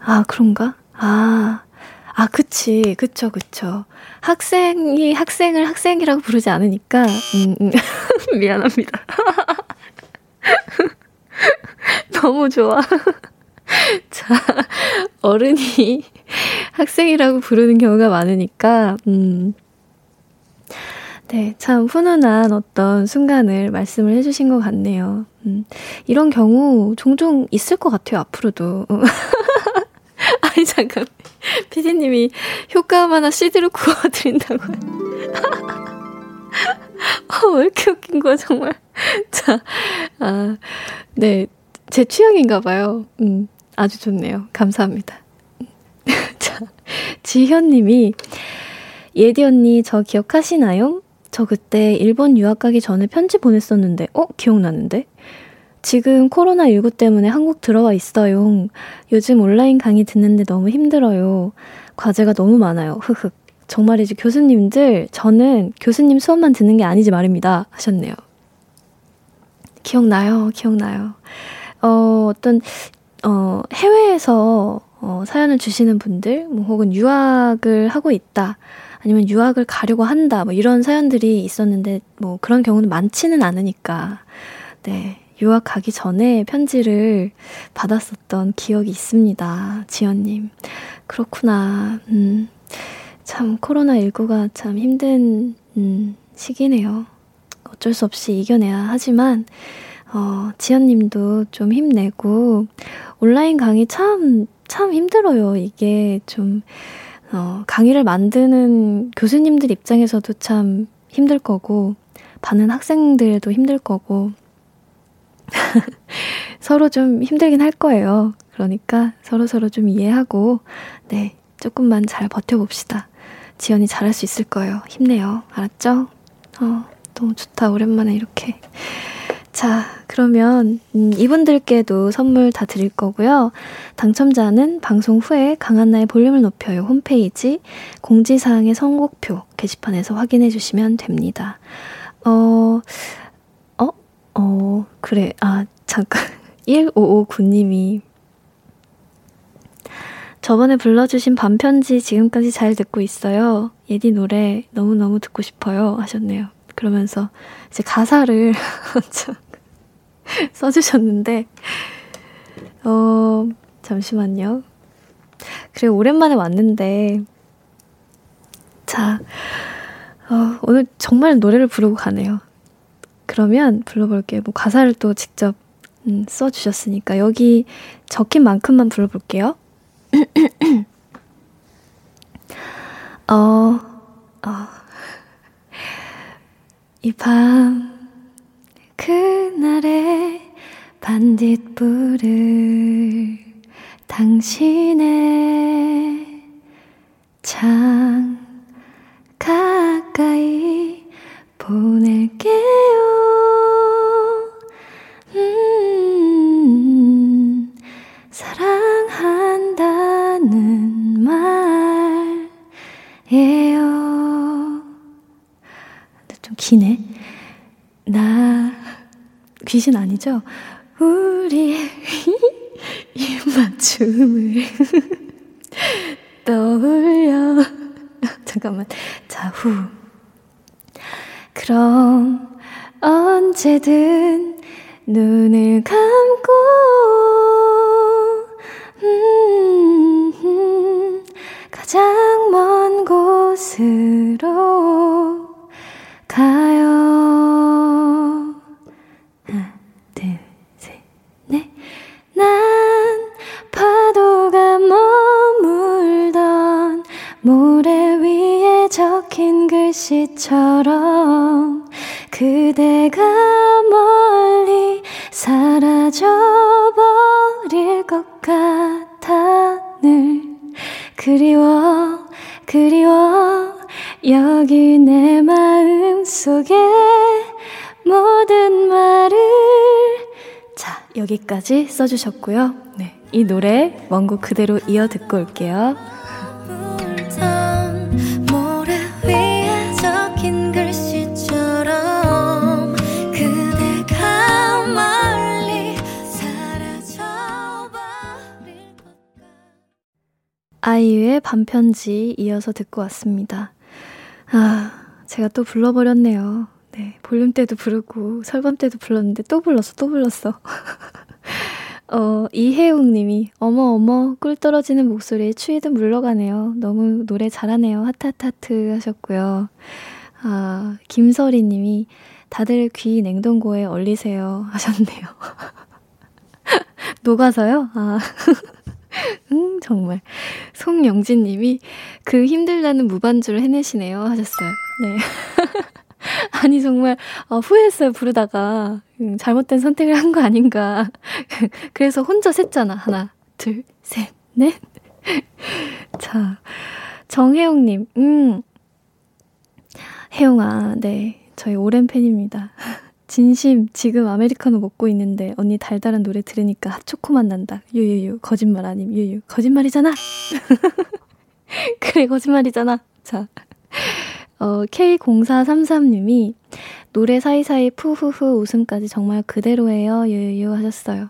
아, 그런가? 아, 아, 그치. 그쵸, 그쵸. 학생이 학생을 학생이라고 부르지 않으니까, 음, 음. 미안합니다. 너무 좋아. 자, 어른이 학생이라고 부르는 경우가 많으니까, 음, 네, 참 훈훈한 어떤 순간을 말씀을 해주신 것 같네요. 음, 이런 경우 종종 있을 것 같아요, 앞으로도. 아니, 잠깐. 피디님이 효과음 하나 CD로 구워드린다고요. 아, 왜 이렇게 웃긴 거야, 정말. 자, 아, 네. 제 취향인가 봐요. 음, 아주 좋네요. 감사합니다. 자, 지현님이, 예디 언니, 저 기억하시나요? 저 그때 일본 유학 가기 전에 편지 보냈었는데, 어? 기억나는데? 지금 코로나19 때문에 한국 들어와 있어요. 요즘 온라인 강의 듣는데 너무 힘들어요. 과제가 너무 많아요. 흑흑. 정말이지 교수님들, 저는 교수님 수업만 듣는 게 아니지 말입니다. 하셨네요. 기억나요, 기억나요. 어, 어떤, 어, 해외에서 어, 사연을 주시는 분들, 뭐 혹은 유학을 하고 있다. 아니면 유학을 가려고 한다. 뭐 이런 사연들이 있었는데 뭐 그런 경우는 많지는 않으니까. 네. 유학 가기 전에 편지를 받았었던 기억이 있습니다. 지연님. 그렇구나. 음, 참, 코로나19가 참 힘든, 음, 시기네요. 어쩔 수 없이 이겨내야 하지만, 어, 지연님도 좀 힘내고, 온라인 강의 참, 참 힘들어요. 이게 좀, 어, 강의를 만드는 교수님들 입장에서도 참 힘들 거고, 받는 학생들도 힘들 거고, 서로 좀 힘들긴 할 거예요. 그러니까 서로서로 좀 이해하고, 네, 조금만 잘 버텨봅시다. 지연이 잘할 수 있을 거예요. 힘내요. 알았죠? 어, 너무 좋다. 오랜만에 이렇게. 자, 그러면 음, 이분들께도 선물 다 드릴 거고요. 당첨자는 방송 후에 강한나의 볼륨을 높여요 홈페이지 공지사항의 선곡표 게시판에서 확인해 주시면 됩니다. 어, 어, 어, 그래. 아, 잠깐. 1559님이 저번에 불러주신 밤편지 지금까지 잘 듣고 있어요. 예디 노래 너무너무 듣고 싶어요. 하셨네요. 그러면서 이제 가사를 써주셨는데, 어, 잠시만요. 그래, 오랜만에 왔는데, 자, 어, 오늘 정말 노래를 부르고 가네요. 그러면 불러볼게요. 뭐 가사를 또 직접 음, 써주셨으니까 여기 적힌 만큼만 불러볼게요. 어, 어. 이 밤 그날의 반딧불을 당신의 창 가까이 보낼게요. 음, 사랑한다는 말이에요. 좀 기네. 나 귀신 아니죠? 우리의 입맞춤을 떠올려. 잠깐만. 자, 후. 그럼 언제든 눈을 감고 음, 음, 가장 먼 곳으로 글씨처럼 그대가 멀리 사라져버릴 것 같아 늘 그리워 그리워 여기 내 마음 속에 모든 말을. 자 여기까지 써주셨고요. 네, 이 노래 원곡 그대로 이어 듣고 올게요 아이유의 반편지 이어서 듣고 왔습니다. 아, 제가 또 불러버렸네요. 네, 볼륨 때도 부르고, 설밤 때도 불렀는데 또 불렀어, 또 불렀어. 어, 이혜웅 님이, 어머, 어머, 꿀 떨어지는 목소리에 추위도 물러가네요. 너무 노래 잘하네요. 하타타트 하셨고요. 아, 김설이 님이, 다들 귀 냉동고에 얼리세요. 하셨네요. 녹아서요? 아. 음, 정말. 송영진 님이 그 힘들다는 무반주를 해내시네요. 하셨어요. 네. 아니, 정말, 어, 후회했어요. 부르다가. 음, 잘못된 선택을 한 거 아닌가. 그래서 혼자 셌잖아. 하나, 둘, 셋, 넷. 자, 정혜영님, 음. 혜영아, 네. 저희 오랜 팬입니다. 진심, 지금 아메리카노 먹고 있는데 언니 달달한 노래 들으니까 핫초코맛 난다. 유유유, 거짓말 아님, 유유. 거짓말이잖아! 그래, 거짓말이잖아. 자. 어, K0433님이 노래 사이사이 푸후후 웃음까지 정말 그대로예요. 유유 하셨어요.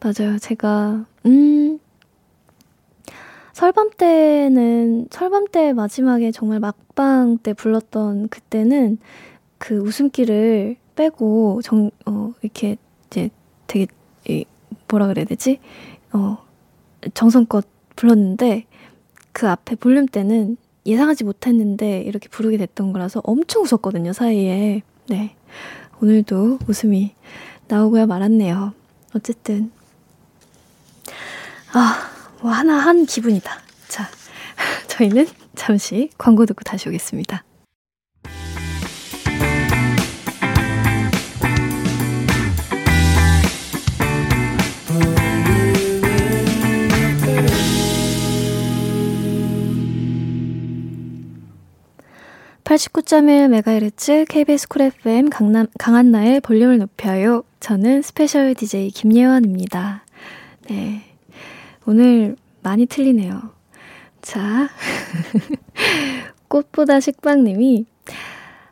맞아요. 제가, 음, 설밤 때는, 설밤 때 마지막에 정말 막방 때 불렀던 그때는 그 웃음기를 빼고 정, 어, 이렇게 이제 되게, 이, 뭐라 그래야 되지? 어, 정성껏 불렀는데 그 앞에 볼륨 때는 예상하지 못했는데 이렇게 부르게 됐던 거라서 엄청 웃었거든요, 사이에. 네. 오늘도 웃음이 나오고야 말았네요. 어쨌든. 아, 뭐 하나 한 기분이다. 자, 저희는 잠시 광고 듣고 다시 오겠습니다. 89.1MHz KBS 쿨 FM 강남, 강한나의 볼륨을 높여요. 저는 스페셜 DJ 김예원입니다. 네. 오늘 많이 틀리네요. 자. 꽃보다 식빵님이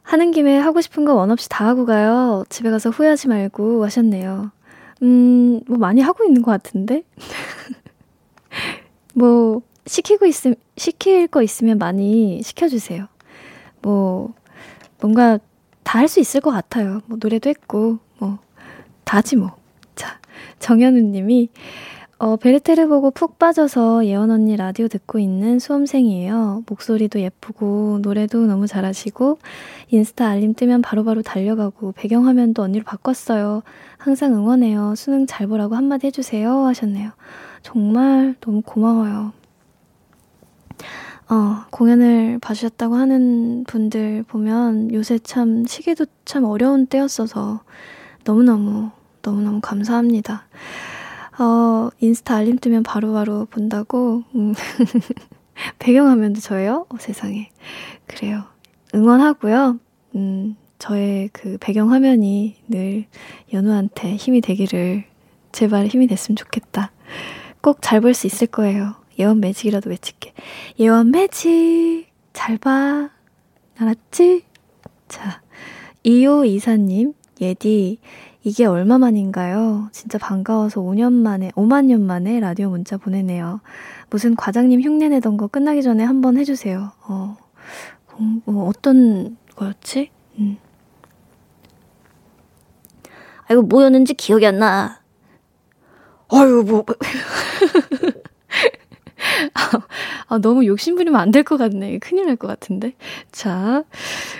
하는 김에 하고 싶은 거 원 없이 다 하고 가요. 집에 가서 후회하지 말고 하셨네요. 음, 뭐 많이 하고 있는 것 같은데? 뭐, 시키고 있음, 시킬 거 있으면 많이 시켜주세요. 뭐, 뭔가 다 할 수 있을 것 같아요. 뭐, 노래도 했고, 뭐, 다지 뭐. 자, 정현우 님이, 어, 베르테를 보고 푹 빠져서 예원 언니 라디오 듣고 있는 수험생이에요. 목소리도 예쁘고, 노래도 너무 잘하시고, 인스타 알림 뜨면 바로바로 바로 달려가고, 배경화면도 언니로 바꿨어요. 항상 응원해요. 수능 잘 보라고 한마디 해주세요. 하셨네요. 정말 너무 고마워요. 어, 공연을 봐주셨다고 하는 분들 보면 요새 참 시기도 참 어려운 때였어서 너무너무, 너무너무 감사합니다. 어, 인스타 알림 뜨면 바로바로 바로 본다고, 음. 배경화면도 저예요? 어, 세상에. 그래요. 응원하고요. 음, 저의 그 배경화면이 늘 연우한테 힘이 되기를 제발 힘이 됐으면 좋겠다. 꼭 잘 볼 수 있을 거예요. 예원 매직이라도 외칠게. 예원 매직! 잘 봐. 알았지? 자, 2호 이사님, 예디, 이게 얼마만인가요? 진짜 반가워서 5년 만에, 5만 년 만에 라디오 문자 보내네요. 무슨 과장님 흉내 내던 거 끝나기 전에 한번 해주세요. 어, 어 어떤 거였지? 음. 아이고, 뭐였는지 기억이 안 나. 아유, 뭐. 아, 너무 욕심부리면 안 될 것 같네. 큰일 날 것 같은데. 자,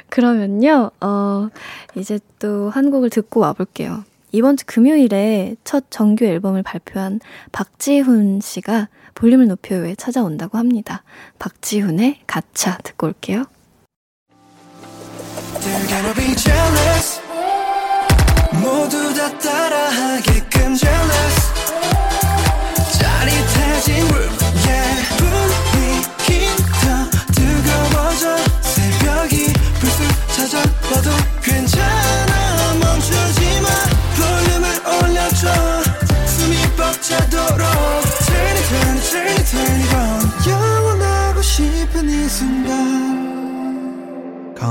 그러면요, 어, 이제 또 한 곡을 듣고 와볼게요. 이번 주 금요일에 첫 정규 앨범을 발표한 박지훈 씨가 볼륨을 높여요에 찾아온다고 합니다. 박지훈의 가차 듣고 올게요. 모두 다 따라하게끔 jealous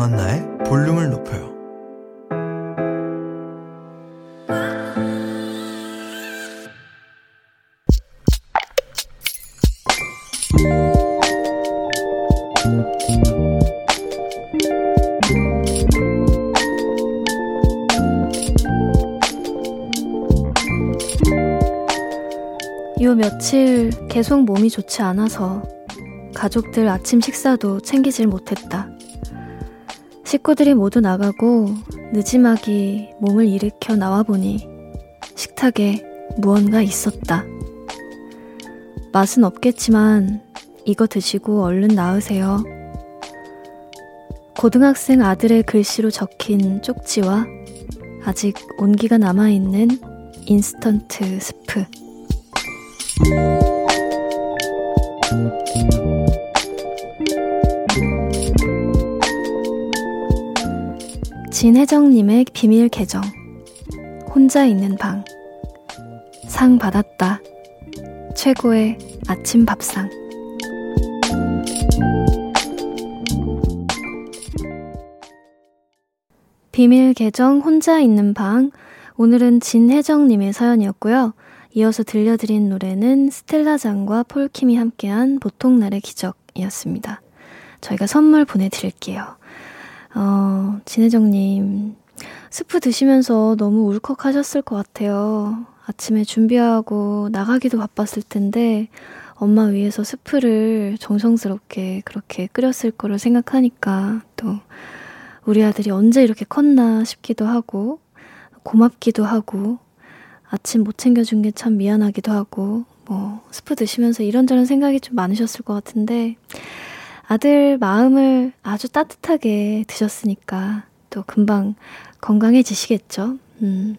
강한나의 볼륨을 높여요 요 며칠 계속 몸이 좋지 않아서 가족들 아침 식사도 챙기질 못했다. 식구들이 모두 나가고 느지막이 몸을 일으켜 나와보니 식탁에 무언가 있었다. 맛은 없겠지만 이거 드시고 얼른 나으세요. 고등학생 아들의 글씨로 적힌 쪽지와 아직 온기가 남아있는 인스턴트 스프. 진혜정님의 비밀 계정. 혼자 있는 방. 상 받았다. 최고의 아침 밥상. 비밀 계정 혼자 있는 방. 오늘은 진혜정님의 사연이었고요. 이어서 들려드린 노래는 스텔라장과 폴킴이 함께한 보통날의 기적이었습니다. 저희가 선물 보내드릴게요. 어, 진혜정님, 스프 드시면서 너무 울컥 하셨을 것 같아요. 아침에 준비하고 나가기도 바빴을 텐데, 엄마 위해서 스프를 정성스럽게 그렇게 끓였을 거를 생각하니까 또 우리 아들이 언제 이렇게 컸나 싶기도 하고, 고맙기도 하고, 아침 못 챙겨준 게 참 미안하기도 하고, 뭐, 스프 드시면서 이런저런 생각이 좀 많으셨을 것 같은데, 아들 마음을 아주 따뜻하게 드셨으니까 또 금방 건강해지시겠죠? 음.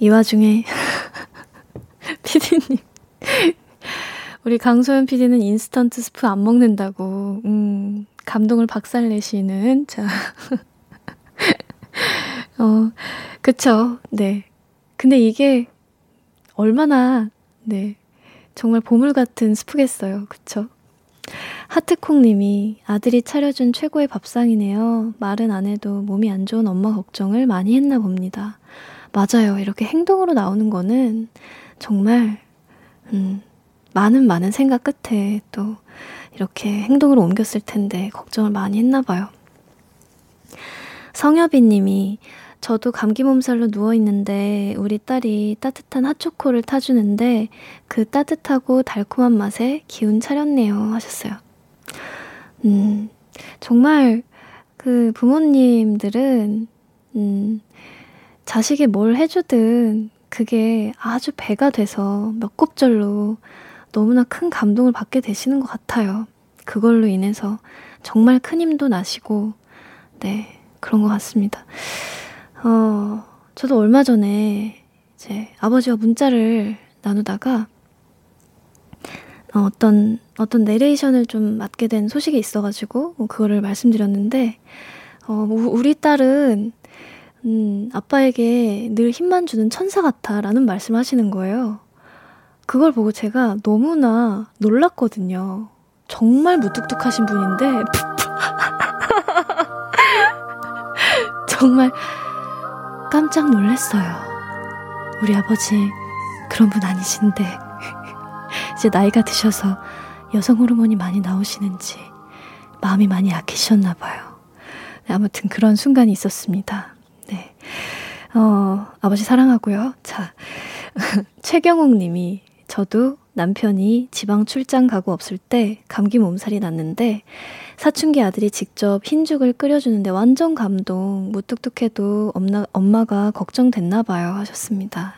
이 와중에, 피디님. 우리 강소연 피디는 인스턴트 스프 안 먹는다고, 음, 감동을 박살내시는, 자. 어, 그쵸. 네. 근데 이게 얼마나, 네. 정말 보물 같은 스프겠어요. 그쵸? 하트콩님이 아들이 차려준 최고의 밥상이네요. 말은 안 해도 몸이 안 좋은 엄마 걱정을 많이 했나 봅니다. 맞아요. 이렇게 행동으로 나오는 거는 정말, 음, 많은 많은 생각 끝에 또 이렇게 행동으로 옮겼을 텐데 걱정을 많이 했나 봐요. 성여비 님이 저도 감기 몸살로 누워있는데 우리 딸이 따뜻한 핫초코를 타주는데 그 따뜻하고 달콤한 맛에 기운 차렸네요 하셨어요. 음, 정말 그 부모님들은, 음, 자식이 뭘 해주든 그게 아주 배가 돼서 몇 곱절로 너무나 큰 감동을 받게 되시는 것 같아요. 그걸로 인해서 정말 큰 힘도 나시고, 네, 그런 것 같습니다. 어, 저도 얼마 전에 이제 아버지와 문자를 나누다가 어, 어떤 어떤 내레이션을 좀 맡게 된 소식이 있어가지고 뭐 그거를 말씀드렸는데 어, 뭐 우리 딸은 음, 아빠에게 늘 힘만 주는 천사 같아라는 말씀하시는 거예요. 그걸 보고 제가 너무나 놀랐거든요. 정말 무뚝뚝하신 분인데 정말 깜짝 놀랐어요. 우리 아버지 그런 분 아니신데 이제 나이가 드셔서 여성 호르몬이 많이 나오시는지 마음이 많이 약해지셨나 봐요. 네, 아무튼 그런 순간이 있었습니다. 네. 어, 아버지 사랑하고요. 자, 최경욱 님이 저도 남편이 지방 출장 가고 없을 때 감기 몸살이 났는데 사춘기 아들이 직접 흰죽을 끓여주는데 완전 감동. 무뚝뚝해도 엄마, 엄마가 걱정됐나 봐요. 하셨습니다.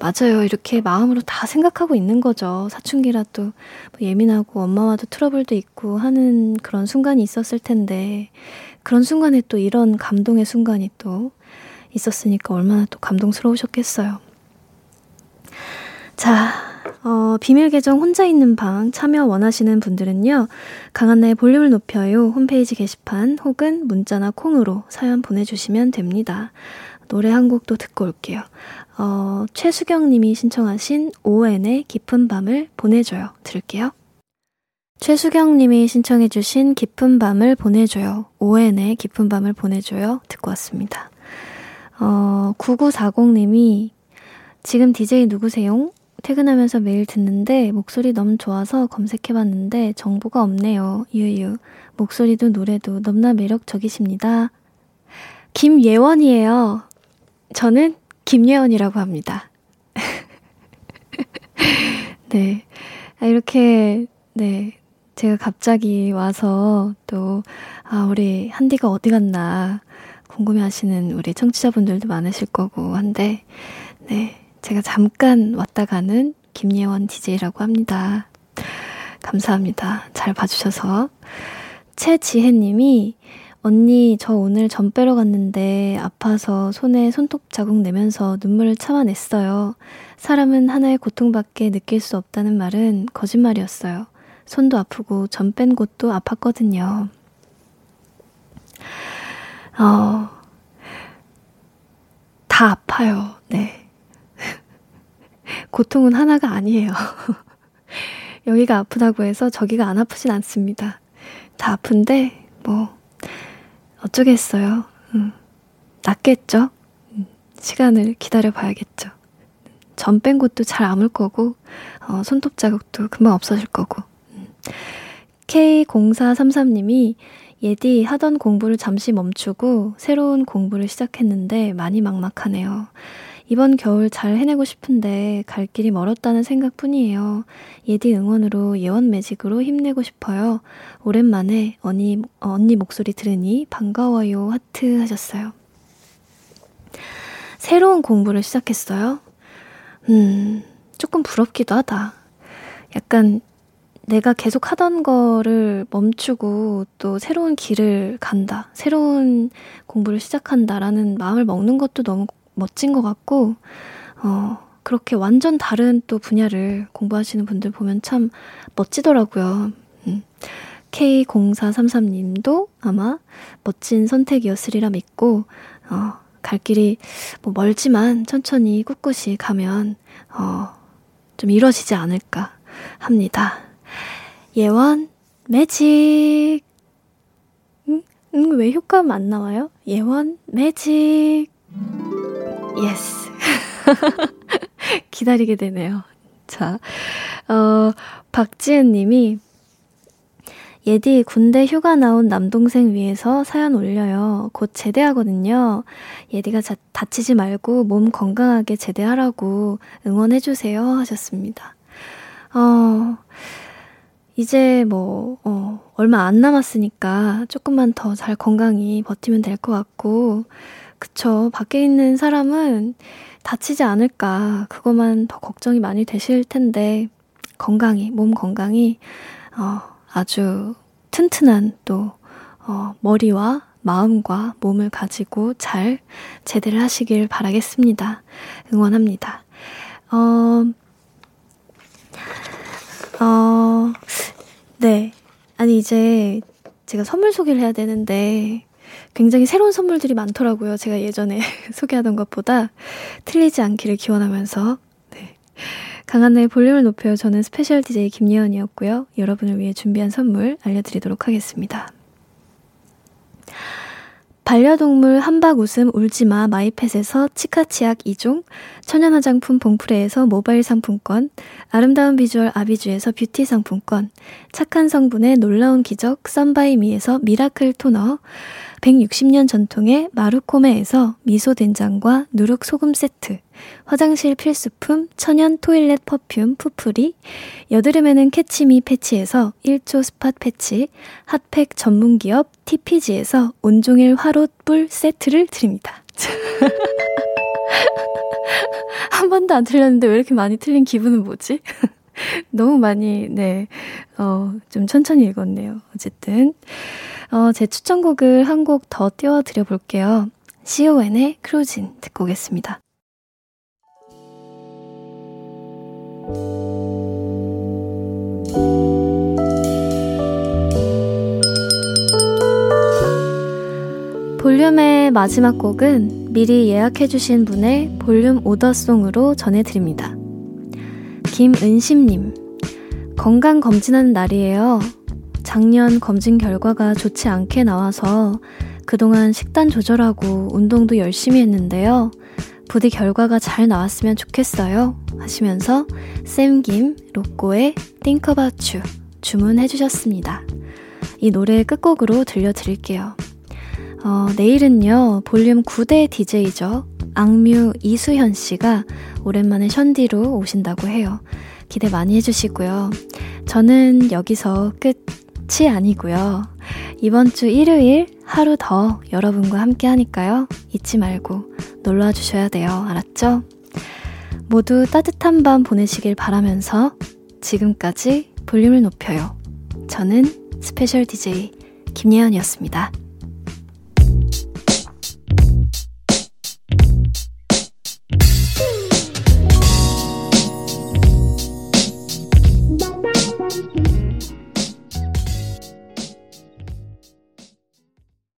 맞아요. 이렇게 마음으로 다 생각하고 있는 거죠. 사춘기라 도 뭐 예민하고 엄마와도 트러블도 있고 하는 그런 순간이 있었을 텐데, 그런 순간에 또 이런 감동의 순간이 또 있었으니까 얼마나 또 감동스러우셨겠어요. 자, 어, 비밀 계정 혼자 있는 방 참여 원하시는 분들은요, 강한나의 볼륨을 높여요 홈페이지 게시판 혹은 문자나 콩으로 사연 보내주시면 됩니다. 노래 한 곡도 듣고 올게요. 어, 최수경 님이 신청하신 ON의 깊은 밤을 보내줘요. 들을게요. 최수경 님이 신청해주신 깊은 밤을 보내줘요. ON의 깊은 밤을 보내줘요. 듣고 왔습니다. 어, 9940 님이 지금 DJ 누구세요? 퇴근하면서 매일 듣는데 목소리 너무 좋아서 검색해봤는데 정보가 없네요. 유유. 목소리도 노래도 너무나 매력적이십니다. 김예원이에요. 저는 김예원이라고 합니다. 네. 아, 이렇게, 네. 제가 갑자기 와서 또, 아, 우리 한디가 어디 갔나 궁금해 하시는 우리 청취자분들도 많으실 거고 한데, 네. 제가 잠깐 왔다 가는 김예원 DJ라고 합니다. 감사합니다. 잘 봐주셔서. 최지혜님이 언니, 저 오늘 점 빼러 갔는데 아파서 손에 손톱 자국 내면서 눈물을 참아냈어요. 사람은 하나의 고통밖에 느낄 수 없다는 말은 거짓말이었어요. 손도 아프고 점 뺀 곳도 아팠거든요. 어, 다 아파요. 네. 고통은 하나가 아니에요. 여기가 아프다고 해서 저기가 안 아프진 않습니다. 다 아픈데, 뭐, 어쩌겠어요. 음, 낫겠죠? 음, 시간을 기다려 봐야겠죠. 전뺀 곳도 잘 아물 거고, 어, 손톱 자국도 금방 없어질 거고. 음. K0433님이 예디 하던 공부를 잠시 멈추고 새로운 공부를 시작했는데 많이 막막하네요. 이번 겨울 잘 해내고 싶은데 갈 길이 멀었다는 생각뿐이에요. 예디 응원으로 예원 매직으로 힘내고 싶어요. 오랜만에 언니, 언니 목소리 들으니 반가워요. 하트 하셨어요. 새로운 공부를 시작했어요? 음, 조금 부럽기도 하다. 약간 내가 계속 하던 거를 멈추고 또 새로운 길을 간다. 새로운 공부를 시작한다라는 마음을 먹는 것도 너무 멋진 것 같고, 어, 그렇게 완전 다른 또 분야를 공부하시는 분들 보면 참 멋지더라고요. 음. K0433님도 아마 멋진 선택이었으리라 믿고, 어, 갈 길이 뭐 멀지만 천천히 꿋꿋이 가면, 어, 좀 이루어지지 않을까 합니다. 예원, 매직! 응? 응, 왜 효과음 안 나와요? 예원, magic! Yes. 기다리게 되네요. 자, 어, 박지은 님이 예디 군대 휴가 나온 남동생 위해서 사연 올려요. 곧 제대하거든요. 예디가 자, 다치지 말고 몸 건강하게 제대하라고 응원해주세요. 하셨습니다. 어, 이제 뭐, 어, 얼마 안 남았으니까 조금만 더 잘 건강히 버티면 될 것 같고, 그쵸. 밖에 있는 사람은 다치지 않을까. 그것만 더 걱정이 많이 되실 텐데, 건강히, 몸 건강히, 어, 아주 튼튼한 또, 어, 머리와 마음과 몸을 가지고 잘 제대를 하시길 바라겠습니다. 응원합니다. 어, 어, 네. 아니, 이제 제가 선물 소개를 해야 되는데, 굉장히 새로운 선물들이 많더라고요. 제가 예전에 소개하던 것보다 틀리지 않기를 기원하면서. 네. 강한나의 볼륨을 높여요. 저는 스페셜 DJ 김예원이었고요. 여러분을 위해 준비한 선물 알려드리도록 하겠습니다. 반려동물 함박 웃음 울지마 마이펫에서 치카치약 2종, 천연 화장품 봉프레에서 모바일 상품권, 아름다운 비주얼 아비주에서 뷰티 상품권, 착한 성분의 놀라운 기적 썬바이미에서 miracle 토너, 160년 전통의 마루코메에서 미소 된장과 누룩 소금 세트, 화장실 필수품 천연 toilet perfume 푸푸리, 여드름에는 캐치미 패치에서 1초 spot 패치, 핫팩 전문 기업 TPG에서 온종일 화롯불 세트를 드립니다. 한 번도 안 틀렸는데 왜 이렇게 많이 틀린 기분은 뭐지? 너무 많이, 네, 어, 좀 천천히 읽었네요. 어쨌든. 어, 제 추천곡을 한 곡 더 띄워드려 볼게요. CON의 Cruisin' 듣고 오겠습니다. 볼륨의 마지막 곡은 미리 예약해주신 분의 볼륨 오더송으로 전해드립니다. 김은심님, 건강 검진하는 날이에요. 작년 검진 결과가 좋지 않게 나와서 그동안 식단 조절하고 운동도 열심히 했는데요. 부디 결과가 잘 나왔으면 좋겠어요. 하시면서 쌤김 로꼬의 Think About You 주문해 주셨습니다. 이 노래 끝곡으로 들려드릴게요. 어, 내일은요, 볼륨 9대 DJ죠. 악뮤 이수현 씨가 오랜만에 션디로 오신다고 해요. 기대 많이 해주시고요. 저는 여기서 끝 이 아니고요. 이번 주 일요일 하루 더 여러분과 함께 하니까요. 잊지 말고 놀러와 주셔야 돼요. 알았죠? 모두 따뜻한 밤 보내시길 바라면서 지금까지 볼륨을 높여요. 저는 스페셜 DJ 김예은이었습니다.